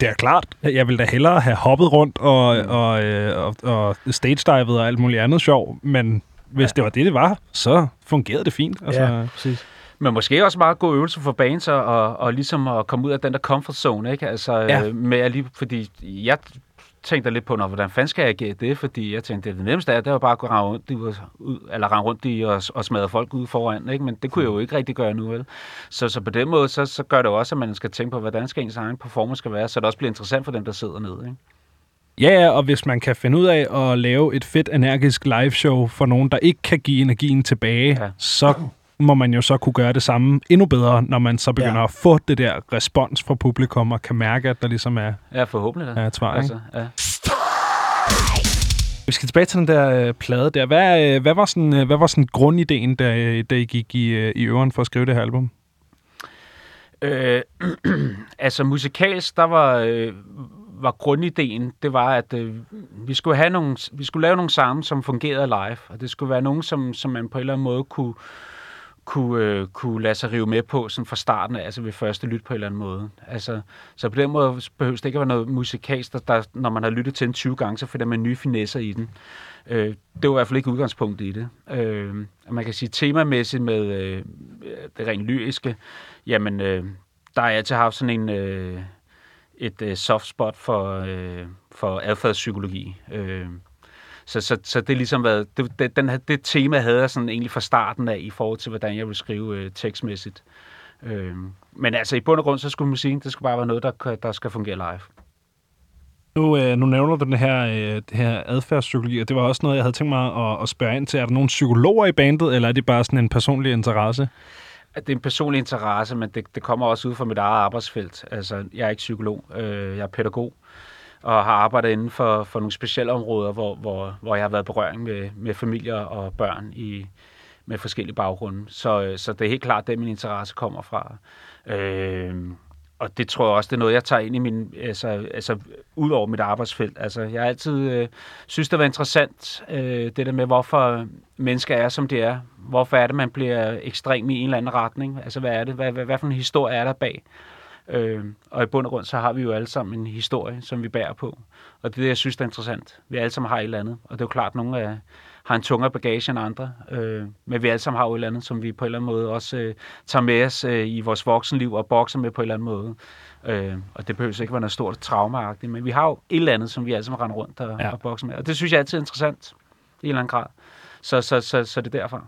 det er klart, at jeg ville da hellere have hoppet rundt og, og, øh, og, og stage-divet og alt muligt andet sjov, men hvis
Ja.
det var det, det var, så fungerede det fint. Altså,
Ja, precis.
Men måske også meget god øvelse for bands og, og, ligesom at komme ud af den der comfort zone, ikke? Altså,
Ja.
ja. med at lige, fordi jeg tænkte lidt på, når, hvordan fanden skal jeg agere det? Fordi jeg tænkte, det, det nemmeste er, det var bare at gå rende rundt, ud, eller rende rundt i og, og smadre folk ud foran, ikke? Men det kunne jeg jo ikke rigtig gøre nu, vel? Så, så på den måde, så, så gør det jo også, at man skal tænke på, hvordan skal ens egen performance skal være, så det også bliver interessant for dem, der sidder nede, ikke?
Ja, ja, og hvis man kan finde ud af at lave et fedt, energisk liveshow for nogen, der ikke kan give energien tilbage. Ja. så må man jo så kunne gøre det samme endnu bedre, når man så begynder
ja.
At få det der respons fra publikum og kan mærke, at der ligesom er,
Ja, forhåbentlig da.
er et svar. Altså.
Altså, ja.
Vi skal tilbage til den der øh, plade der. Hvad, øh, hvad, var sådan, øh, hvad var sådan grundideen, da, øh, da I gik i, øh, i øveren for at skrive det her album?
Øh, [CLEARS THROAT] altså musikalsk, der var, øh, var grundideen, det var, at øh, vi, skulle have nogle, vi skulle lave nogle sange, som fungerede live, og det skulle være nogen, som, som man på en eller anden måde kunne, kunne, øh, kunne lade sig rive med på sådan fra starten af, altså ved første lyt på en eller anden måde. Altså, så på den måde behøves det ikke at være noget musikalsk, der, der, når man har lyttet til den 20 gange, så finder man nye finesser i den. Øh, det var i hvert fald ikke udgangspunktet i det. Øh, og man kan sige temamæssigt med øh, det rent lyriske, jamen, øh, der har jeg altid haft sådan en, øh, et øh, soft spot for, øh, for adfærdspsykologi. Øh, så, så, så det er ligesom været, det, det, den, det tema havde jeg sådan egentlig fra starten af i forhold til, hvordan jeg ville skrive øh, tekstmæssigt. Øh, men altså i bund og grund, så skulle musikken, det skulle bare være noget, der, der skal fungere live.
Nu, øh, nu nævner du den her, øh, det her adfærdspsykologi, og det var også noget, jeg havde tænkt mig at, at spørge ind til. Er der nogle psykologer i bandet, eller er det bare sådan en personlig interesse?
det er en personlig interesse, men det, det kommer også ud fra mit eget arbejdsfelt. Altså, jeg er ikke psykolog, øh, jeg er pædagog, og har arbejdet inden for, for nogle specielle områder, hvor, hvor, hvor jeg har været i berøring med, med familier og børn i, med forskellige baggrunde. Så, øh, så det er helt klart, det min interesse kommer fra. Øh, og det tror jeg også, det er noget, jeg tager ind i min, altså, altså ud over mit arbejdsfelt. Altså, jeg har altid øh, synes, det var interessant, øh, det der med, hvorfor mennesker er, som de er. Hvorfor er det, man bliver ekstrem i en eller anden retning? Altså, hvad er det? Hvad, hvad, hvad for en historie er der bag? Øh, og i bund og grund, så har vi jo alle sammen en historie, som vi bærer på. Og det er det, jeg synes, der er interessant. Vi alle sammen har et eller andet. Og det er jo klart, at nogle af, har en tungere bagage end andre. Øh, men vi alle sammen har jo et eller andet, som vi på en eller anden måde også øh, tager med os øh, i vores voksenliv og bokser med på en eller anden måde. Øh, og det behøver ikke være noget stort traumaagtigt, men vi har jo et eller andet, som vi alle sammen render rundt og,
Ja.
og bokser med. Og det synes jeg altid er interessant i en eller anden grad. Så, så, så, så det er derfra.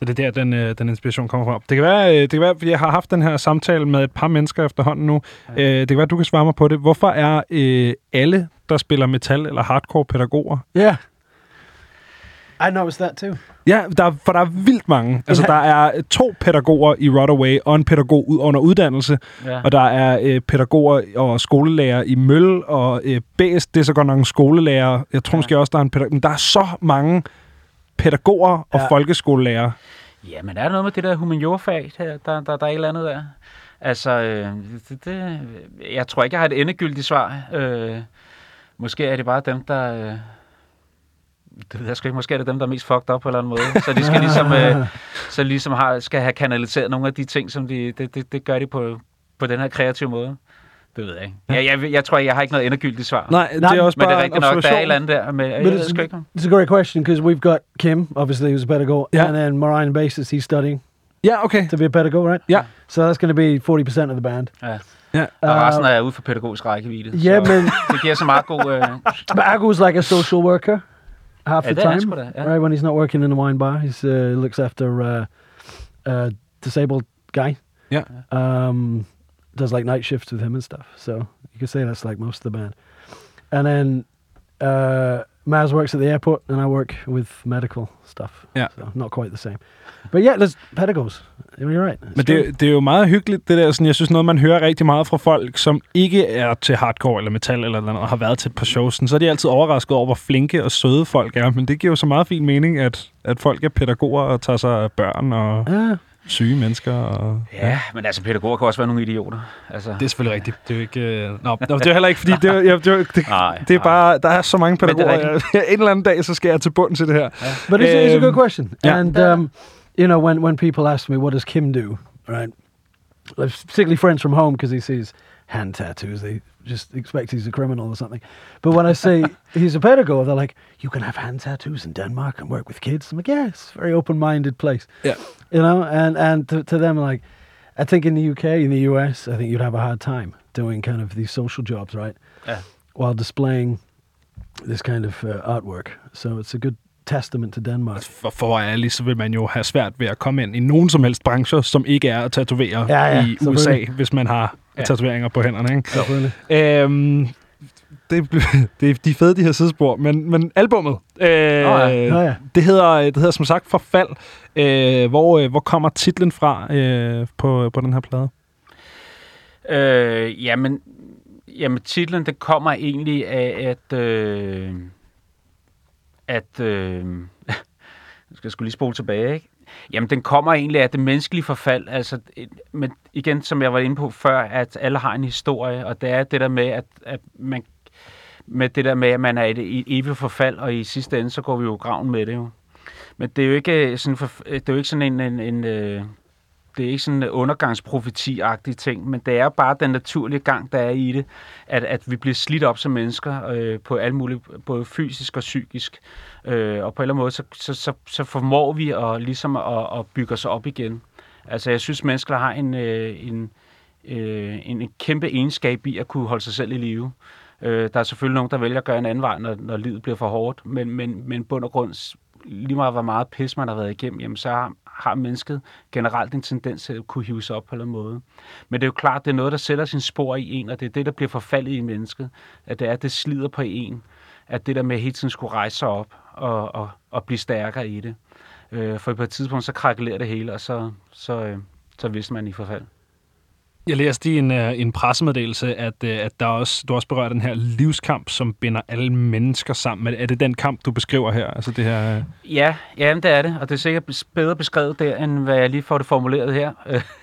Så det er der, den, øh, den inspiration kommer fra. Det kan være, øh, det kan være, fordi jeg har haft den her samtale med et par mennesker efterhånden nu. Ja. Øh, det kan være, du kan svare mig på det. Hvorfor er øh, alle, der spiller metal eller hardcore pædagoger?
Yeah. I noticed that too.
Ja, der, for der er vildt mange. Altså, der er to pædagoger i Rodaway og en pædagog ud under uddannelse.
Ja.
Og der er øh, pædagoger og skolelærer i Møl, og øh, BS, det er så godt nok en skolelærer. Jeg tror
Ja.
måske også, der er en pædagog. Men der er så mange pædagoger og
Ja.
folkeskolelærer.
Ja, men er der noget med det der humaniorfag, her, der, der, der er et eller andet der? Altså, øh, det, det, jeg tror ikke, jeg har et endegyldigt svar. Øh, måske er det bare dem, der... Øh, det ved jeg sgu ikke. Måske er det dem, der er mest fucked up på en eller anden måde. Så de skal [LAUGHS] ligesom, øh, så ligesom har, skal have kanaliseret nogle af de ting, som de... Det, det, det gør de på, på den her kreative måde. Det ved jeg ikke. Jeg, jeg, jeg tror jeg har ikke noget endegyldigt svar.
Nej, det er også
Men det
bare
er rigtigt nok, der er et eller andet der. Med, jeg
But it's,
om-
it's a great question because we've got Kim, obviously, who's a pedagogue,
Yeah.
and then Mariah Basis, he's studying
Ja, okay.
to be a pedagogue, right?
Yeah.
So that's going to be 40% of the band.
Ja.
Ja.
Og resten er ude for pædagogisk rækkevidde.
Ja,
så
men- [LAUGHS]
Det giver så meget god... Øh, [LAUGHS]
But Agu's like a social worker half
Ja,
the
det
time,
da, ja.
right? When he's not working in the wine bar, he uh, looks after uh, a disabled guy.
Yeah.
Um, does like night shifts with him and stuff. So you could say that's like most of the band. And then uh, Maz works at the airport, and I work with medical stuff.
Yeah.
So not quite the same. But yeah, there's pedagogues. You're right. It's
Men
true.
det, det er jo meget hyggeligt, det der. Sådan, jeg synes noget, man hører rigtig meget fra folk, som ikke er til hardcore eller metal eller noget, og har været til et par shows. Så er de altid overrasket over, hvor flinke og søde folk er. Men det giver jo så meget fin mening, at, at folk er pædagoger og tager sig af børn og
Yeah.
Syge mennesker. Og,
ja, men altså pædagoger kan også være nogle idioter. Altså,
Det er selvfølgelig rigtigt. Det er jo ikke... Øh... Nå, det er heller ikke, fordi [LAUGHS] det, er- jeg, det, er- det,
Nej,
det er bare... Der er så mange
det er
pædagoger. Jeg, [LAUGHS] en eller anden dag, så skal jeg til bunden til det her.
But it's, it's a
Um,
good question.
yeah.
And, um, you know, when, when people ask me, what does Kim do? Right? Like, Particularly friends from home, because he sees hand tattoos, they just expect he's a criminal or something. But when I say [LAUGHS] he's a pedagogue, they're like, you can have hand tattoos in Denmark and work with kids. I'm like, yeah, a very open-minded place.
Yeah.
You know, and, and to, to them, like, I think in the UK, in the US, I think you'd have a hard time doing kind of these social jobs, right?
Ja.
While displaying this kind of uh, artwork. So it's a good testament to Denmark.
For, for ærlig, så vil man jo have svært ved at komme ind i nogen som helst brancher, som ikke er at tatovere
Ja, ja,
i USA, hvis man har
Ja.
tatoveringer på hænderne. Ikke?
Selvfølgelig.
Øhm, det, [LAUGHS] det, er- de er fede, de her sidespor. Men, men albummet, øh,
ja.
Nå ja.
det, hedder, det hedder som sagt Forfald. Øh, hvor, øh, hvor kommer titlen fra øh, på, på den her plade?
Øh, jamen, jamen, titlen, det kommer egentlig af, at... Øh, at... Øh, [LAUGHS] jeg skal lige spole tilbage, ikke? Jamen, den kommer egentlig af det menneskelige forfald. Altså, øh, men igen, som jeg var inde på før, at alle har en historie, og det er det der med, at, at man med det der med, at man er i et, e-, evigt forfald, og i sidste ende, så går vi jo graven med det jo. Men det er jo ikke øh, sådan, for, øh, det er jo ikke sådan en, en, en det er ikke sådan en undergangsprofeti-agtig ting, men det er bare den naturlige gang, der er i det, at, at vi bliver slidt op som mennesker øh, på alle mulige, både fysisk og psykisk. Øh, og på en eller anden måde, så, så, så, så formår vi at, ligesom at, at bygge os op igen. Altså, jeg synes, mennesker har en, øh, en, øh, en, en kæmpe egenskab i at kunne holde sig selv i live. Øh, der er selvfølgelig nogen, der vælger at gøre en anden vej, når, når livet bliver for hårdt, men, men, men bund og grund, lige meget hvor meget pis man har været igennem, jamen, så har, har mennesket generelt en tendens til at kunne hive sig op på en eller anden måde. Men det er jo klart, det er noget, der sætter sin spor i en, og det er det, der bliver forfaldet i mennesket. At det er, at det slider på en. At det der med hele tiden skulle rejse sig op og, og, og blive stærkere i det. Øh, for på et tidspunkt, så krakelerer det hele, og så, så, øh, så vidste man i forfald.
Jeg læste i en, uh, en pressemeddelelse, at, uh, at der også, du også berører den her livskamp, som binder alle mennesker sammen. Er- det den kamp, du beskriver her? Altså det her... Uh...
Ja, ja det er det, og det er sikkert bedre beskrevet der, end hvad jeg lige får det formuleret her.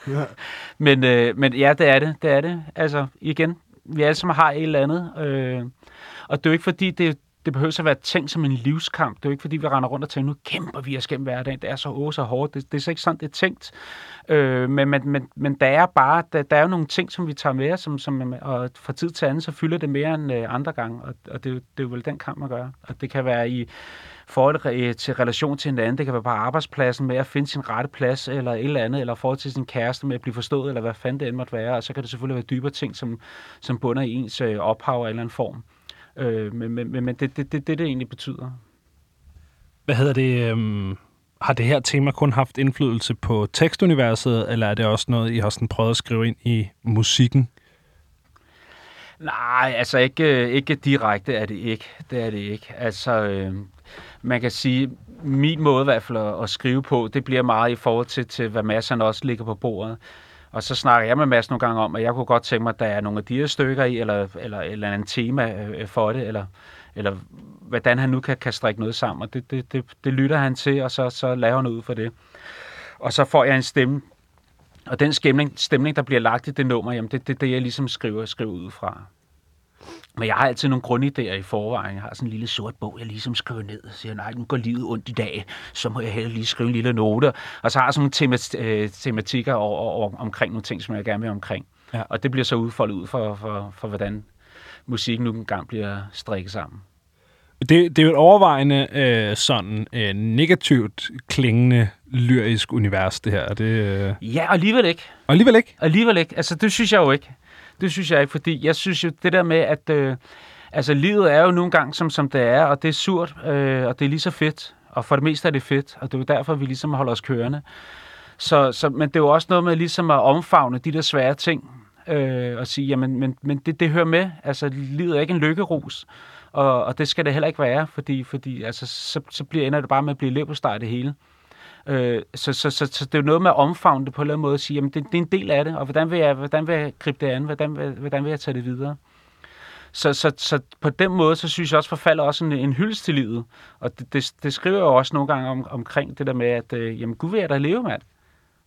Ja. [LAUGHS]
men, øh, men ja, det er det, det er det. Altså, igen, vi alle sammen har et eller andet, øh, og det er jo ikke fordi, det, det behøver at være tænkt som en livskamp. Det er jo ikke fordi, vi render rundt og tænker, nu kæmper vi os gennem hverdagen, det er så åh, så hårdt. Det, det er så ikke sådan, det er tænkt. Øh, men, men, men, men der er bare, der, der er jo nogle ting, som vi tager med os, som, som, og fra tid til anden, så fylder det mere end øh, andre gange, og, og det, det er jo vel den kamp, man gør. Og det kan være i forhold til øh, relation til hinanden, det kan være på arbejdspladsen med at finde sin rette plads, eller et eller andet, eller forhold til sin kæreste med at blive forstået, eller hvad fanden det end måtte være, og så kan det selvfølgelig være dybere ting, som, som bunder i ens øh, ophav af en eller anden form. Øh, men men, men det, det, det, det, det egentlig betyder.
Hvad hedder det? Um... Har det her tema kun haft indflydelse på tekstuniverset, eller er det også noget, I har sådan prøvet at skrive ind i musikken?
Nej, altså ikke, ikke direkte er det ikke. Det er det ikke. Altså, øh, man kan sige, min måde i hvert fald at, at skrive på, det bliver meget i forhold til, til hvad masserne også ligger på bordet. Og så snakker jeg med Mads nogle gange om, at jeg kunne godt tænke mig, at der er nogle af de her stykker i, eller, eller, eller en tema øh, øh, for det, eller, eller hvordan han nu kan, kan strikke noget sammen. Og det, det, det, det lytter han til, og så, så laver han ud for det. Og så får jeg en stemme og den stemning, stemning, der bliver lagt i det nummer, jamen det er det, det, jeg ligesom skriver, skriver ud fra. Men jeg har altid nogle grundidéer i forvejen. Jeg har sådan en lille sort bog, jeg ligesom skriver ned og siger, nej, nu går livet ondt i dag, så må jeg heller lige skrive en lille note. Og så har jeg sådan nogle temat, øh, tematikker over, over, omkring nogle ting, som jeg gerne vil omkring.
Ja.
Og det bliver så udfoldet ud for, for, for, hvordan musikken nu engang bliver strikket sammen.
Det, det er jo et overvejende øh, sådan øh, negativt klingende lyrisk univers, det her. Er Det, øh...
Ja, alligevel ikke.
Og alligevel ikke.
Alligevel ikke. Altså, det synes jeg jo ikke. Det synes jeg ikke, fordi jeg synes jo, det der med, at øh, altså, livet er jo nogle gange som, som det er, og det er surt, øh, og det er lige så fedt. Og for det meste er det fedt, og det er jo derfor, vi ligesom holder os kørende. Så, så, men det er jo også noget med ligesom at omfavne de der svære ting, øh, og sige, jamen, men, men det, det hører med. Altså, livet er ikke en lykkerus, og, og det skal det heller ikke være, fordi, fordi altså, så, så bliver, ender det bare med at blive leverpostej det hele. Øh, så, så, så, så det er jo noget med at omfavne det på en eller anden måde og sige, jamen det, det er en del af det, og hvordan vil jeg, hvordan vil jeg gribe det an, hvordan vil, hvordan vil jeg tage det videre. Så, så, så på den måde, så synes jeg også, forfalder også en, en hyldest til livet. Og det, det, det skriver jeg jo også nogle gange om, omkring det der med, at øh, jamen, gud vil jeg da leve, mand.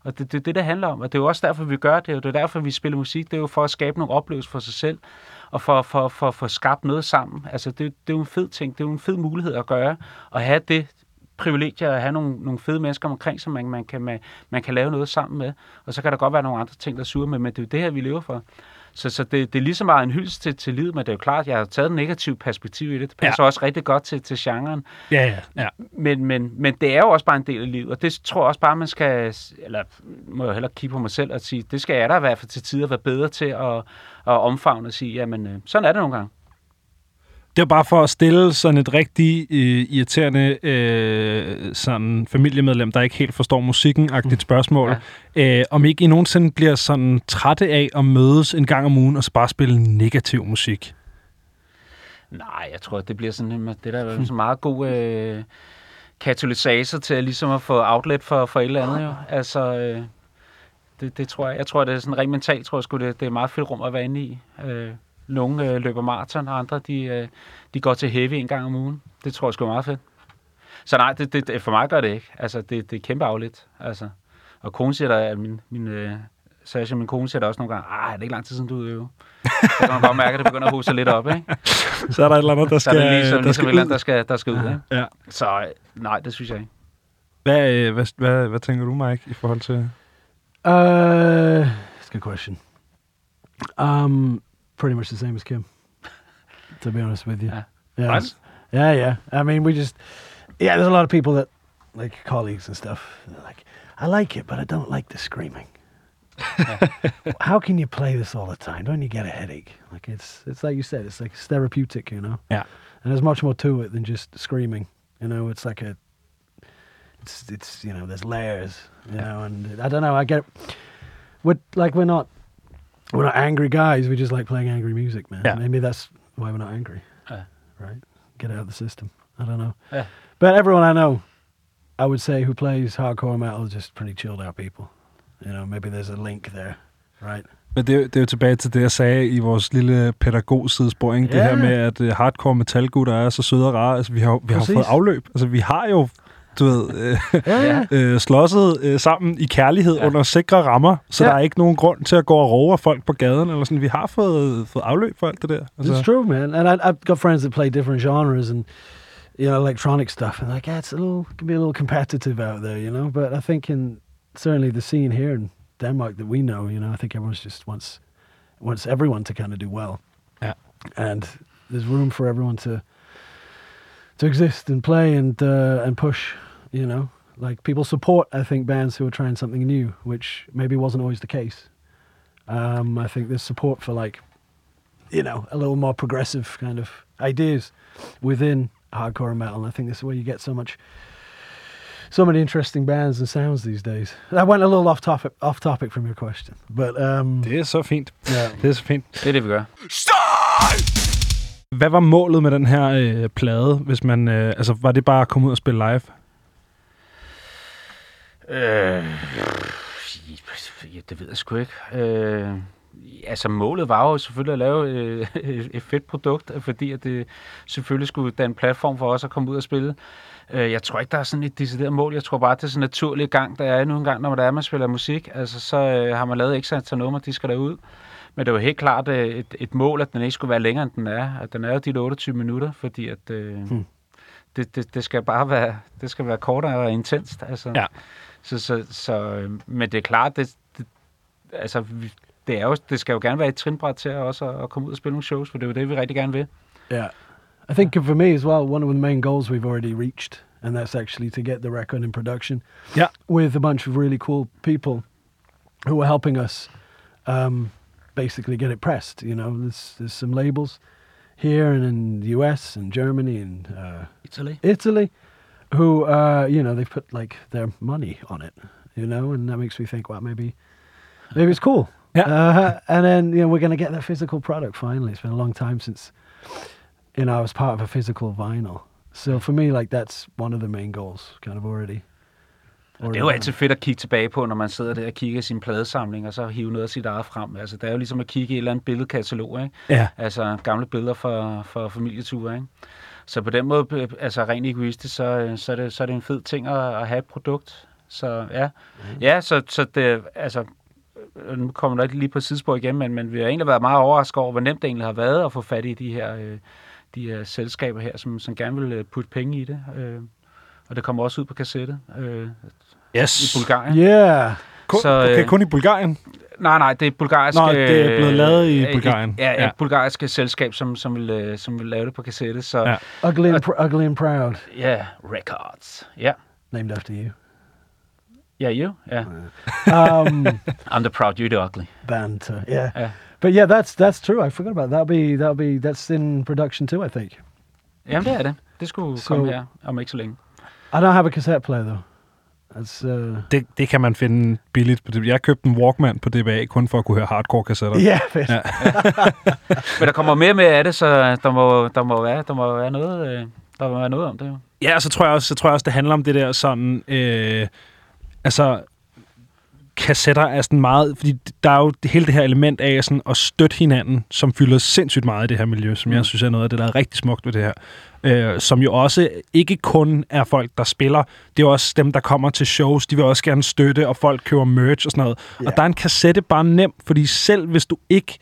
Og det er det, det, det handler om. Og det er jo også derfor, vi gør det. Og det er derfor, vi spiller musik. Det er jo for at skabe nogle oplevelser for sig selv. Og for at for, for, for skabt noget sammen. Altså, det, det er jo en fed ting. Det er jo en fed mulighed at gøre. Og have det privilegie at have nogle, nogle fede mennesker omkring, som man, man, kan, man, man kan lave noget sammen med. Og så kan der godt være nogle andre ting, der suger med, men det er jo det her, vi lever for. Så, så det, det er lige så meget en hyldest til, til livet, men det er jo klart, at jeg har taget en negativ perspektiv i det. Det passer ja. også rigtig godt til, til genren.
Ja, ja, ja.
Men, men, men det er jo også bare en del af livet, og det tror jeg også bare, man skal, eller må jeg hellere kigge på mig selv og sige, det skal jeg da i hvert fald til tider være bedre til at, at omfavne og sige, jamen øh, sådan er det nogle gange.
Det er bare for at stille sådan et rigtig øh, irriterende øh, sådan familiemedlem, der ikke helt forstår musikken-agtigt spørgsmål. Ja. Øh, om ikke I nogensinde bliver sådan trætte af at mødes en gang om ugen og så bare spille negativ musik?
Nej, jeg tror, det bliver sådan, det der er så meget god øh, katalysator til ligesom at få outlet for, for et eller andet. Jo. Altså, øh, det, det tror jeg. Jeg tror, det er sådan rent mentalt, tror jeg sgu, det, det er meget fedt rum at være inde i. Øh, nogle øh, løber maraton, og andre de, øh, de går til heavy en gang om ugen. Det tror jeg sgu er meget fedt. Så nej, det, det, for mig gør det ikke. Altså, det, det er kæmpe afligt. Altså. Og kone siger der, at min, min øh, Sasha, min kone siger der også nogle gange, ah, er det ikke lang tid siden, du øver? Så kan man godt mærke, at det begynder at huske lidt op, ikke? [LAUGHS]
Så er der et eller andet, der skal,
så er det lige sådan,
der
ligesom
skal
et eller andet, der skal, der skal ud, ikke?
Ja.
Så øh, nej, det synes jeg ikke.
Hvad, øh, hvad, hvad, hvad tænker du, Mike, i forhold til...
Uh, it's a good question. Um, pretty much the same as Kim, to be honest with you.
Yeah.
Yeah. Yeah, yeah. I mean, we just, yeah, there's a lot of people that, like colleagues and stuff, they're like, I like it, but I don't like the screaming. [LAUGHS] How can you play this all the time? Don't you get a headache? Like it's, it's like you said, it's like it's therapeutic, you know.
Yeah.
And there's much more to it than just screaming. You know, it's like a, it's, it's, you know, there's layers, you know, and I don't know. I get, we're like we're not, we're not angry guys. We just like playing angry music, man.
Yeah.
Maybe that's why we're not angry
Yeah.
right? Get out of the system. I don't know.
Yeah.
But everyone I know, I would say, who plays hardcore metal is just pretty chilled out people. You know, maybe there's a link there, right?
Men det, er det er jo tilbage til det, jeg sagde i vores lille pædagogsidespor, ikke? Det
Ja.
her med, at uh, hardcore metalgutter er så søde og rare. Altså, vi har, vi har fået afløb. Altså, vi har jo, du ved, øh,
Ja,
øh, slåsset øh, sammen i kærlighed ja. Under sikre rammer, så
Ja.
der er ikke nogen grund til at gå og af folk på gaden. Eller sådan. Vi har fået, fået afløb for alt det der. Altså,
It's true, man. And I, I've got friends that play different genres and, you know, electronic stuff. And like, yeah, it's a little, can be a little competitive out there, you know. But I think in certainly the scene here in Denmark that we know, you know, I think everyone's just wants wants everyone to kind of do well.
Yeah.
And there's room for everyone to to exist and play and uh, and push, you know. Like people support, I think, bands who are trying something new, which maybe wasn't always the case. Um, I think there's support for like you know, a little more progressive kind of ideas within hardcore and metal. And I think this is where you get so much, so many interesting bands and sounds these days. I went a little off topic, off topic from your question, but um,
Det er så fint.
yeah.
Det er så fint.
Det er det, vi gør.
Hvad var målet med den her øh, plade, hvis man... Øh, altså, var det bare at komme ud og spille live?
Øh, ja, det ved jeg sgu ikke. Øh, altså målet var jo selvfølgelig at lave øh, et fedt produkt, fordi at det selvfølgelig skulle danne platform for os at komme ud og spille. Øh, jeg tror ikke, der er sådan et decideret mål. Jeg tror bare, det er sådan en naturlig gang, der er nu en gang, når der er, man spiller musik. Altså, så øh, har man lavet ekstra til nummer, de skal derud. Men det var helt klart øh, et, et mål, at den ikke skulle være længere, end den er. At den er jo de 28 minutter, fordi at, øh, hmm. det, det, det, skal bare være, det skal være kortere og intenst. Altså.
Ja.
Så, så, så, øh, men det er klart, det, det, altså, det, er jo, det skal jo gerne være et trinbræt til også at, at komme ud og spille nogle shows, for det er jo det, vi rigtig gerne vil.
Yeah. I think for me as well, one of the main goals we've already reached, and that's actually to get the record in production.
Yeah.
With a bunch of really cool people who are helping us um, basically get it pressed. You know, there's, there's some labels here and in the US and Germany and uh,
Italy.
Italy who, uh, you know, they've put like their money on it, you know, and that makes me think, well, maybe, maybe it's cool. [LAUGHS]
Yeah.
Uh, and then, you know, we're going to get that physical product finally. It's been a long time since, you know, I was part of a physical vinyl. So for me, like, that's one of the main goals kind of already.
Det er jo altid fedt at kigge tilbage på, når man sidder der og kigger sin pladesamling, og så hive noget af sit eget frem. Altså, det er jo ligesom at kigge i et eller andet billedkatalog, ikke?
Ja.
Altså, gamle billeder for, for familieture, ikke? Så på den måde, altså rent egoistisk, så, så, er, det, så er det en fed ting at, at have et produkt. Så ja, mm. ja så, så det, altså, nu kommer der ikke lige på sidespor igen, men, men vi har egentlig været meget overrasket over, hvor nemt det egentlig har været at få fat i de her, øh, de her selskaber her, som, som gerne vil putte penge i det. Øh, og det kommer også ud på kassette øh,
yes.
i Bulgarien.
Yeah.
Kun,
Så,
okay,
øh,
kun i Bulgarien?
Nej, nej, det er bulgarske...
Nå, det er blevet lavet i
øh,
Bulgarien.
Et, ja,
Ja.
et bulgarske selskab, som, som, vil, øh, som vil lave det på kassette. Så
Ja.
ja,
Ugly and, pr- ugly and proud,
yeah, Records. Ja,
named after you.
yeah, you? Yeah.
Um, [LAUGHS]
I'm the proud, you're the ugly.
banter, yeah.
Yeah.
But yeah, that's that's true. I forgot about that. That'll be that'll be that's in production too. I think.
Jamen, det er det. Det skulle so, komme her om ikke så længe.
I don't have a cassette player though. Uh,
Det, det kan man finde billigt. på. Jeg købte en Walkman på DBA, kun for at kunne høre hardcore-kassetter.
yeah, fedt.
Ja. [LAUGHS]
Men der kommer mere med af det, så der må, der må, være, der må være noget... Øh, der må være noget om det, jo.
Ja, og så tror jeg også, så tror jeg også det handler om det der sådan... Øh, altså, kassetter er sådan meget... Fordi der er jo hele det her element af sådan at støtte hinanden, som fylder sindssygt meget i det her miljø, som mm. jeg synes er noget af det, der er rigtig smukt ved det her. Øh, som jo også ikke kun er folk, der spiller. Det er også dem, der kommer til shows. De vil også gerne støtte, og folk køber merch og sådan noget.
Ja.
Og der er en kassette bare nem, fordi selv hvis du ikke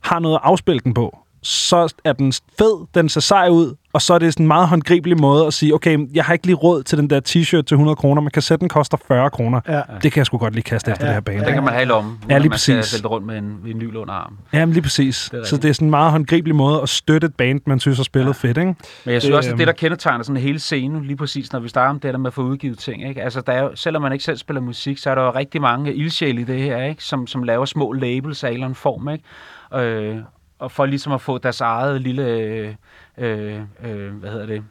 har noget at afspille den på, så er den fed, den ser sej ud, og så er det sådan en meget håndgribelig måde at sige, okay, jeg har ikke lige råd til den der t-shirt til 100 kroner, men kassetten koster 40 kroner.
Ja.
Det kan jeg sgu godt lige kaste efter
Ja.
det her bane.
Den kan man have i lommen,
Ja, lige
man skal
præcis.
vælte rundt med en vinyl under armen.
Jamen lige præcis.
Det
så det er sådan en meget håndgribelig måde at støtte et band, man synes har spillet ja. fedt, ikke?
Men jeg synes
Det,
også, at
øhm,
det, der kendetegner sådan hele scenen, lige præcis når vi starter om det der med at få udgivet ting, ikke? Altså, der er jo, selvom man ikke selv spiller musik, så er der jo rigtig mange ildsjæle i det her, ikke? Som, som laver små labels af en eller anden form, ikke? Øh, og for ligesom at få deres eget lille, øh, øh, hvad hedder det,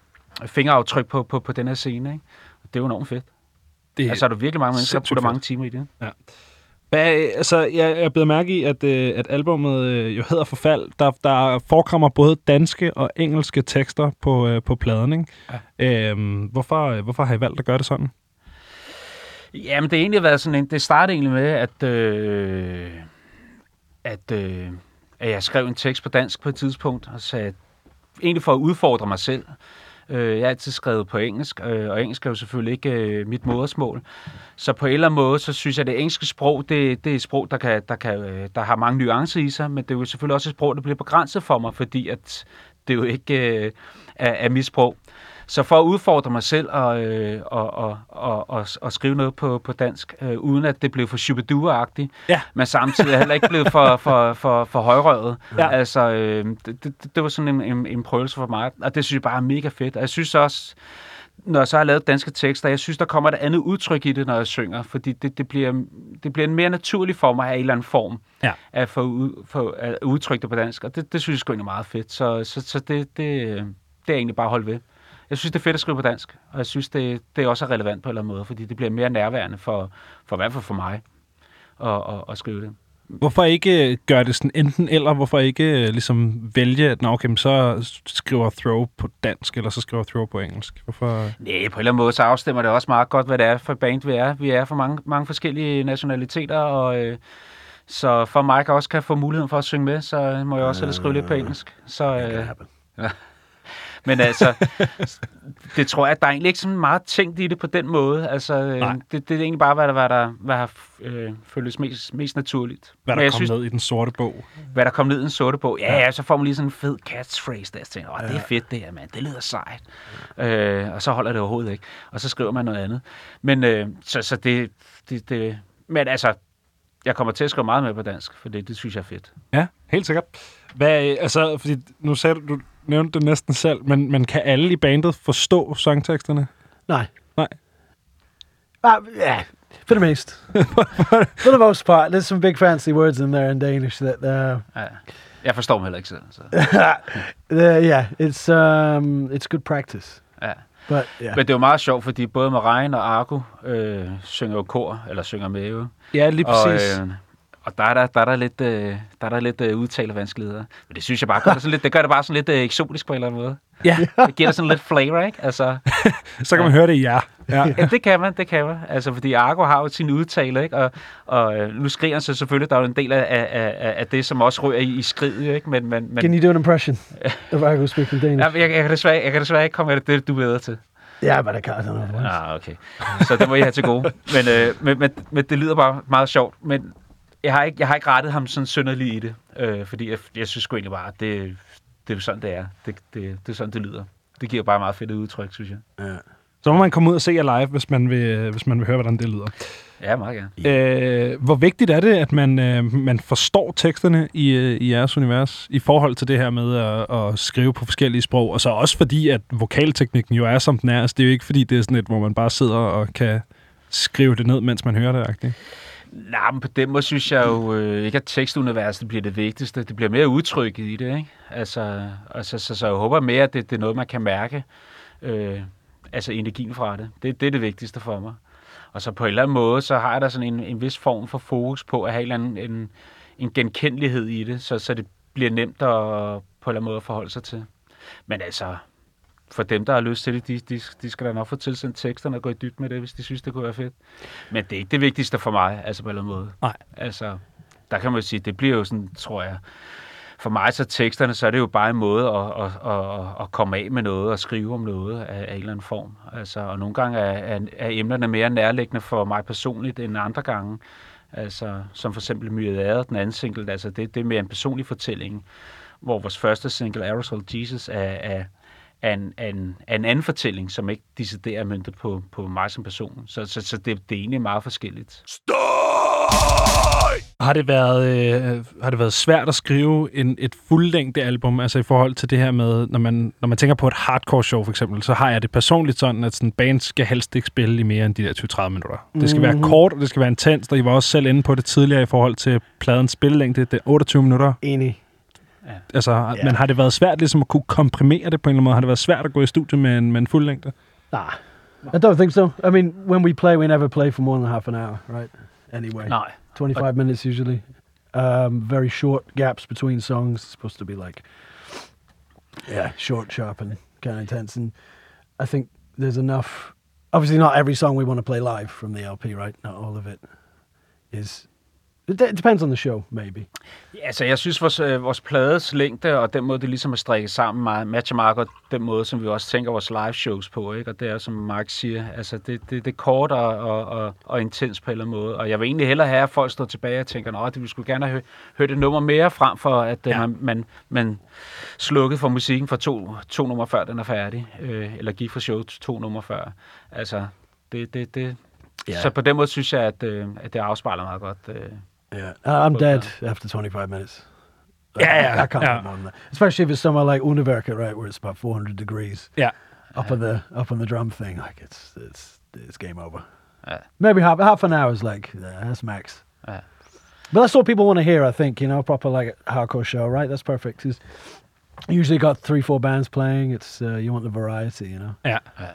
fingeraftryk på, på, på den her scene, ikke? Det er jo enormt fedt.
Det,
Altså, er der virkelig mange mennesker, der putter
fedt.
mange timer i det?
Hvad, altså, jeg, jeg blev mærke i, at, øh, at albumet øh, jo hedder Forfald. Der, der forekommer både danske og engelske tekster på, øh, på pladen, ikke? Ja. Øhm, hvorfor, øh, hvorfor har I valgt at gøre det sådan?
Jamen, det har egentlig været sådan en, det startede egentlig med, at, øh, at, øh, at jeg skrev en tekst på dansk på et tidspunkt, og sagde, egentlig for at udfordre mig selv. Øh, jeg har altid skrevet på engelsk, øh, og engelsk er jo selvfølgelig ikke øh, mit modersmål. Så på en eller anden måde, så synes jeg, at det engelske sprog, det, det er et sprog, der, kan, der, kan, øh, der har mange nuancer i sig, men det er jo selvfølgelig også et sprog, der bliver begrænset for mig, fordi at det jo ikke øh, er, er mit sprog. Så for at udfordre mig selv og, øh, og, og, og, og, og skrive noget på, på dansk, øh, uden at det blev for shubidua-agtigt,
Ja.
men samtidig heller ikke blevet for, for, for, for højrøvet.
Ja.
Altså, øh, det, det, det var sådan en, en, en prøvelse for mig, og det synes jeg bare er mega fedt. Og jeg synes også, når jeg så har lavet danske tekster, jeg synes, der kommer et andet udtryk i det, når jeg synger, fordi det, det, bliver, det bliver en mere naturlig for mig af en eller anden form
Ja.
at få, ud, få at udtrykke det på dansk, og det, det synes jeg sgu egentlig er meget fedt. Så, så, så det, det, det er egentlig bare at holde ved. Jeg synes, det er fedt at skrive på dansk, og jeg synes, det, det også er relevant på en eller anden måde, fordi det bliver mere nærværende for, for i hvert fald for mig at, at, at skrive det.
Hvorfor ikke øh, gøre det sådan enten eller? Hvorfor ikke øh, ligesom vælge, at nå, okay, så skriver Throw på dansk, eller så skriver Throw på engelsk? Hvorfor?
Nej, på en eller anden måde, så afstemmer det også meget godt, hvad det er for band, vi er. Vi er for mange, mange forskellige nationaliteter, og øh, Så for Mike også kan få muligheden for at synge med, så må jeg også uh, skrive lidt på engelsk. Så, øh. Men altså, det tror jeg, at der er egentlig ikke så meget tænkt i det på den måde. Altså, øh,
Nej.
det, det er egentlig bare, hvad der, hvad der, hvad har øh, føltes mest, mest naturligt.
Hvad der kom
synes,
ned i den sorte bog.
hvad der kom ned i en sorte bog. Ja, ja, så får man lige sådan en fed catchphrase der. Så tænker åh, det er fedt det her, mand. Det lyder sejt. Øh, og så holder det overhovedet ikke. Og så skriver man noget andet. Men øh, så, så det, det, det... Men altså, jeg kommer til at skrive meget med på dansk, for det, det synes jeg er fedt.
Ja, helt sikkert. Hvad, altså, fordi nu sagde du, du nævnte det næsten selv, men, men kan alle i bandet forstå sangteksterne?
Nej.
Nej.
Uh, yeah, for the most. [LAUGHS] for the most part, there's some big fancy words in there in Danish that, uh,
Ja. Jeg forstår dem heller ikke selv. Så. [LAUGHS]
uh, yeah, it's um, it's good practice.
Ja.
But yeah,
Men det er jo meget sjovt, fordi både Marijn og Argo øh, synger jo kor, eller synger med jo.
Ja, lige præcis.
Og, øh, og der er der, der, er der lidt, øh, der er der lidt øh, udtalevanskeligheder. Men det synes jeg bare gør det, sådan lidt, det gør det bare sådan lidt øh, eksotisk på en eller anden måde.
ja,
Det giver det sådan lidt flavor, ikke? Altså, [LAUGHS]
så kan man høre det i jer. Ja.
ja, det kan man, det kan man. Altså, fordi Argo har jo sin udtale, ikke? Og, og øh, nu skriger han så selvfølgelig, der er jo en del af, af, af, af det, som også rører i, i skridet, ikke? Men, men, men
can you do an impression [LAUGHS] of Argo speaking Danish?
ja, jeg, jeg, kan desværre, jeg kan desværre ikke komme med det, det du er bedre til.
Can't. I don't know the words.
Ah, okay. Så det må I have til gode. Men, øh, men, men, men det lyder bare meget sjovt. Men jeg har ikke, jeg har ikke rettet ham sådan synderligt i det. Øh, fordi jeg, jeg synes sgu egentlig bare, at det, det er jo sådan, det er. Det, det, det er sådan, det lyder. Det giver bare meget fedt udtryk, synes jeg.
Yeah.
Så må man komme ud og se jer live, hvis man vil, hvis man vil høre, hvordan det lyder.
Ja, meget gerne.
Øh, hvor vigtigt er det, at man, øh, man forstår teksterne i, øh, i jeres univers, i forhold til det her med at, at skrive på forskellige sprog, og så også fordi, at vokalteknikken jo er, som den er. Altså, det er jo ikke, fordi det er sådan et, hvor man bare sidder og kan skrive det ned, mens man hører det. Ikke?
Nej, men på den måde synes jeg jo øh, ikke, at tekstuniverset bliver det vigtigste. Det bliver mere udtrykket i det, ikke? Altså, altså så, så jeg håber mere, at det, det er noget, man kan mærke. Øh, altså energien fra det. det. Det er det vigtigste for mig. Og så på en eller anden måde, så har jeg der sådan en, en vis form for fokus på at have en, anden, en, en genkendelighed i det, så, så det bliver nemt at på en eller anden måde at forholde sig til. Men altså, for dem, der har lyst til det, de, de, de skal da nok få tilsendt teksterne og gå i dybden med det, hvis de synes, det kunne være fedt. Men det er ikke det vigtigste for mig, altså på en eller anden måde.
Nej.
Altså, der kan man jo sige, det bliver jo sådan, tror jeg, for mig så teksterne, så er det jo bare en måde at, at, at, at komme af med noget og skrive om noget af, af en eller anden form. Altså, og nogle gange er, er, er emnerne mere nærliggende for mig personligt end andre gange. Altså, som for eksempel Myriad, den anden single, altså det, det er mere en personlig fortælling, hvor vores første single, Aerosol Jesus, er, er, er, en, er, en, er en anden fortælling, som ikke decideret er møntet på, på mig som person. Så, så, så det, det er egentlig meget forskelligt.
Har det været, øh, har det været svært at skrive en, et fuldlængde album, altså i forhold til det her med, når man, når man tænker på et hardcore show for eksempel, så har jeg det personligt sådan, at sådan band skal helst ikke spille i mere end de der 20-30 minutter. Det skal være kort, og det skal være intenst, og I var også selv inde på det tidligere i forhold til pladens spillelængde, det er 28 minutter.
Enig.
Altså,
Ja.
men har det været svært ligesom at kunne komprimere det på en eller anden måde? Har det været svært at gå i studiet med en, med en fuldlængde?
Nah, I don't think so. I mean, when we play, we never play for more than half an hour, right? Anyway,
Nej.
25 minutes usually. Um, very short gaps between songs. It's supposed to be like, yeah, short, sharp, and kind of intense. And I think there's enough. Obviously, not every song we want to play live from the LP, right? Not all of it is. It de- depends on the show, maybe.
Ja, Altså, jeg synes, vores, øh, vores plades længde og den måde, det ligesom er strikket sammen, meget, matcher meget godt den måde, som vi også tænker vores live shows på. Ikke? Og det er, som Mark siger, altså, det, det, det er kort og, og, og, og intens på en eller anden måde. Og jeg vil egentlig hellere have, at folk står tilbage og tænker, at de ville skulle gerne have hø- hørt et nummer mere, frem for at ja.
Ja.
man, man, man slukket for musikken for to, to numre før den er færdig. Øh, eller gik fra show to numre før. Altså, det, det, det.
Ja.
Så på den måde synes jeg, at, øh, at det afspejler meget godt. Øh.
Yeah, I'm dead after 25 minutes.
Yeah,
I,
yeah,
I can't
yeah.
do more than that. Especially if it's somewhere like Univerca, right, where it's about 400 degrees.
Ja.
up on the up on the drum thing, like it's it's it's game over.
Yeah.
Maybe half half an hour is like uh, that's max.
Yeah.
But that's what people want to hear, I think. You know, proper like hardcore show, right? That's perfect. 'cause usually got three, four bands playing. It's uh, you want the variety, you know.
Yeah.
Ja.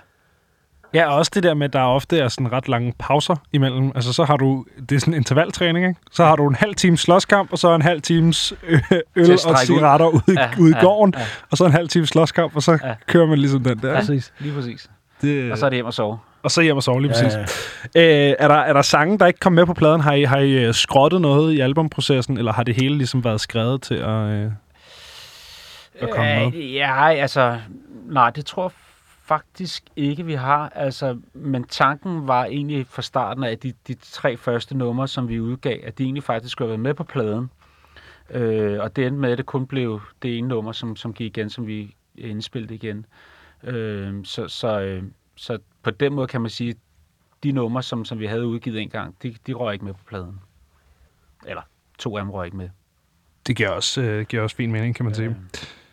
Ja, og også det der med, at der ofte er sådan ret lange pauser imellem. Altså, så har du, det er sådan en intervaltræning, ikke? Så har du en halv times slåskamp, og så en halv times øh, øl og
ud.
cigaretter ude, i-
Ja,
ude i
ja,
gården,
ja.
og så en halv times slåskamp, og så
Ja.
kører man ligesom den der.
Præcis.
Lige præcis.
Det,
Og så er det hjem og sove.
og så hjem og sove lige
Ja,
præcis. Øh, er, der, er der sange, der ikke kom med på pladen? Har I, har I øh, skrottet noget i albumprocessen, eller har det hele ligesom været skrevet til at, øh, at komme med?
Øh, ja, altså, nej, det tror jeg faktisk ikke, vi har. Altså, men tanken var egentlig fra starten af, at de, de tre første numre, som vi udgav, at de egentlig faktisk skulle have været med på pladen. Øh, og det endte med, at det kun blev det ene nummer, som, som gik igen, som vi indspillede igen. Øh, så, så, øh, så på den måde kan man sige, at de numre, som, som vi havde udgivet en gang, de, de røg ikke med på pladen. Eller to af dem røg ikke med.
Det giver også, øh, giver også fin mening, kan man sige.
Øh,
Ja.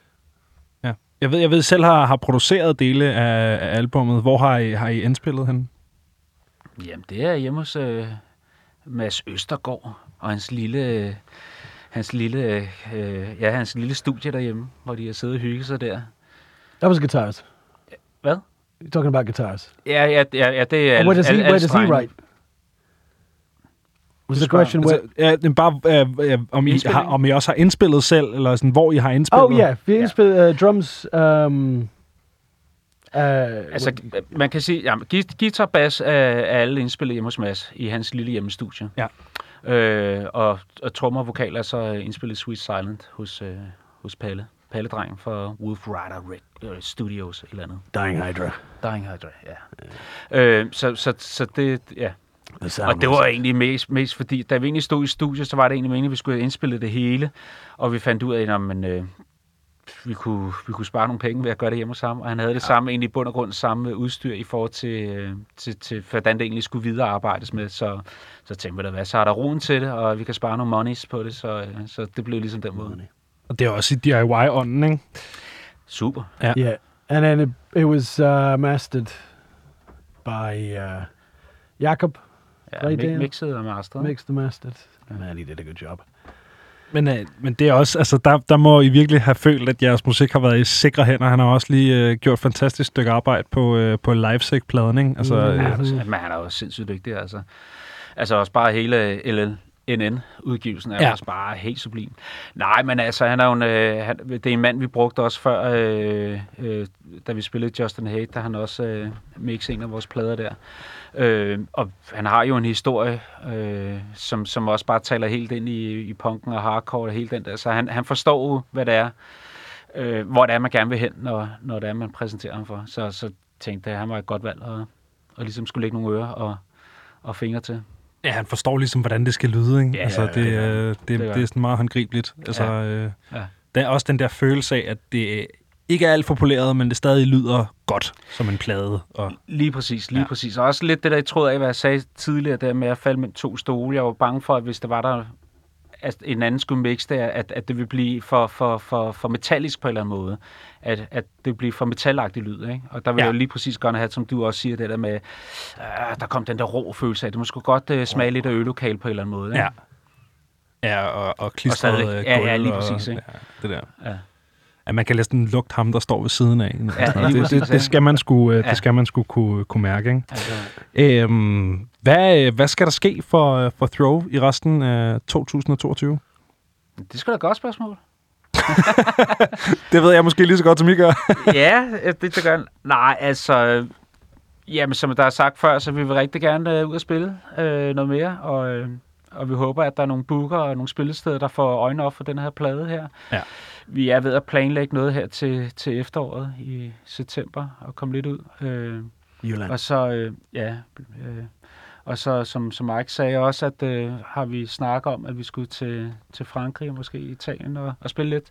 Jeg ved, jeg ved selv har, har produceret dele af, af albummet. Hvor har I, har I indspillet henne?
Jamen, det er hjemme hos øh, Mads Østergaard og hans lille, hans lille, øh, ja, hans lille studie derhjemme, hvor de har siddet og hygget sig der.
That was guitars.
Hvad?
You're talking about guitars.
Ja, ja, ja, ja det er
And where does he,
alle-
where does he write? Was the question where...
Altså, ja, er bare, øh, øh, om, I har, om I også har indspillet selv, eller sådan, hvor I har indspillet.
Oh yeah, vi indspillede uh, drums. Um, uh,
Altså, man kan sige, ja, guitar bass er, er alle indspillet hjemme hos Mads i hans lille hjemmestudie.
Ja.
Øh, og, og trommer og vokal er så indspillet Sweet Silent hos, øh, hos Palle. Palle-drengen fra Wolf Rider Red, øh, Studios, eller andet.
Dying Hydra.
Dying Hydra, ja. Øh, så, så, så det, ja. Og det var egentlig mest, mest fordi, da vi egentlig stod i studiet, så var det egentlig meningen, at vi skulle indspille det hele. Og vi fandt ud af, at men, øh, vi, kunne, vi kunne spare nogle penge ved at gøre det hjemme hos ham. Og han havde det samme, egentlig i bund og grund samme udstyr i forhold til, øh, til, til hvordan det egentlig skulle videre arbejdes med. Så, så tænkte vi da, hvad, så er der roen til det, og vi kan spare nogle monies på det. Så, øh, så det blev ligesom den måde.
Og det er også i DIY-ånden, ikke?
Super.
Yeah, and then it, it was uh, mastered by uh, Jakob.
Ja,
Right
mi- mixet og masteret.
Mixed the mastered. Man, he did a good job.
Men, øh, men det er også, altså der, der må I virkelig have følt, at jeres musik har været i sikre hænder. Han har også lige øh, gjort et fantastisk stykke arbejde på, øh, på Livesick-pladen, ikke? Altså,
Mm.
øh,
Ja, altså, men han er jo sindssygt dygtig, altså. Altså også bare hele LNN-udgivelsen er
Ja.
ja. også bare helt sublim. Nej, men altså, han er jo en, øh, han, det er en mand, vi brugte også før, øh, øh, da vi spillede Justin Hate, der han også øh, mixede en af vores plader der. Øh, og han har jo en historie, øh, som, som også bare taler helt ind i, i punken og hardcore og hele den der. Så han, han forstår jo, hvad det er, øh, hvor det er, man gerne vil hen, når, når det er, man præsenterer ham for. Så, så tænkte jeg, at han var et godt valg, og, og ligesom skulle lægge nogle ører og, og fingre til.
ja, han forstår ligesom, hvordan det skal lyde, ikke?
Ja,
altså,
ja,
det,
det
det, det, det er sådan meget håndgribeligt. Altså,
Ja.
øh,
Ja.
der er også den der følelse af, at det ikke er alt for poleret, men det stadig lyder godt som en plade. Og,
Lige præcis, lige
Ja.
ja. præcis. Og også lidt det der i tråd af, hvad jeg sagde tidligere, der med at falde mellem to stole. Jeg var bange for, at hvis der var der at en anden skulle mixe det, at, at det ville blive for, for, for, for metallisk på en eller anden måde. At, at det ville blive for metalagtig lyd, ikke? Og der vil
Ja.
ja. jeg jo lige præcis gerne have, som du også siger, det der med, øh, der kom den der rå følelse af, det måske godt uh, smage lidt af øllokal på en eller anden måde, ikke?
ja. Ja, og, og klistret
stadig-
øh,
ja,
gulv
ja, lige
og-
præcis, ikke?
Ja, det der.
Ja.
At man kan næsten lugte ham, der står ved siden af.
Ja,
det, det, det, skal man sgu, øh,
Ja.
det skal man sgu kunne, kunne mærke, ikke?
Altså,
Øhm, hvad, øh, hvad skal der ske for, øh, for Throw i resten af 2022?
det skal da et godt spørgsmål. [LAUGHS]
Det ved jeg måske lige så godt, som I gør. [LAUGHS]
ja, det, det gør Nej, altså... Jamen, som der er sagt før, så vil vi rigtig gerne øh, ud og spille øh, noget mere, og, øh, og vi håber, at der er nogle booker og nogle spillesteder, der får øjnene op for den her plade her.
Ja.
Vi er ved at planlægge noget her til, til efteråret i september, og komme lidt ud. Øh,
Jylland.
og så, øh, ja, øh, og så som, som Mike sagde også, at øh, har vi snakket om, at vi skulle til, til Frankrig og måske Italien og, og spille lidt.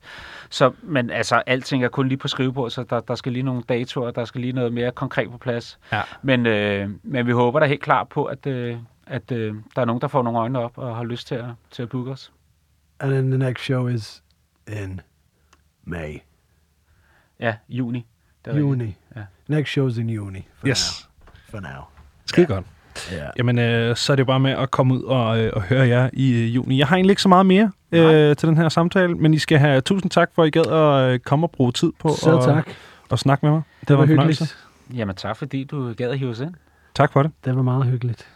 Så, men altså, alting er kun lige på skrivebord, så der, der skal lige nogle datoer, der skal lige noget mere konkret på plads.
Ja.
Men, øh, men vi håber da helt klart på, at, øh, at øh, der er nogen, der får nogle øjne op og har lyst til at, til at booke os.
And then the next show is in May.
Ja, juni. Det er rigtigt.
Juni.
Ja.
Next show's in Juni. For
Yes.
now. For now.
Skide godt.
Yeah.
Jamen, øh, så er det jo bare med at komme ud og, øh, og høre jer i øh, juni. Jeg har egentlig ikke så meget mere
Nej.
øh, til den her samtale, men I skal have tusind tak for, at I gad at øh, komme og bruge tid på
Selv
at,
tak.
at snakke med mig.
Det var
en fornøjelse.
hyggeligt.
Jamen tak, fordi du gad at hive os ind.
Tak for det.
Det var meget hyggeligt.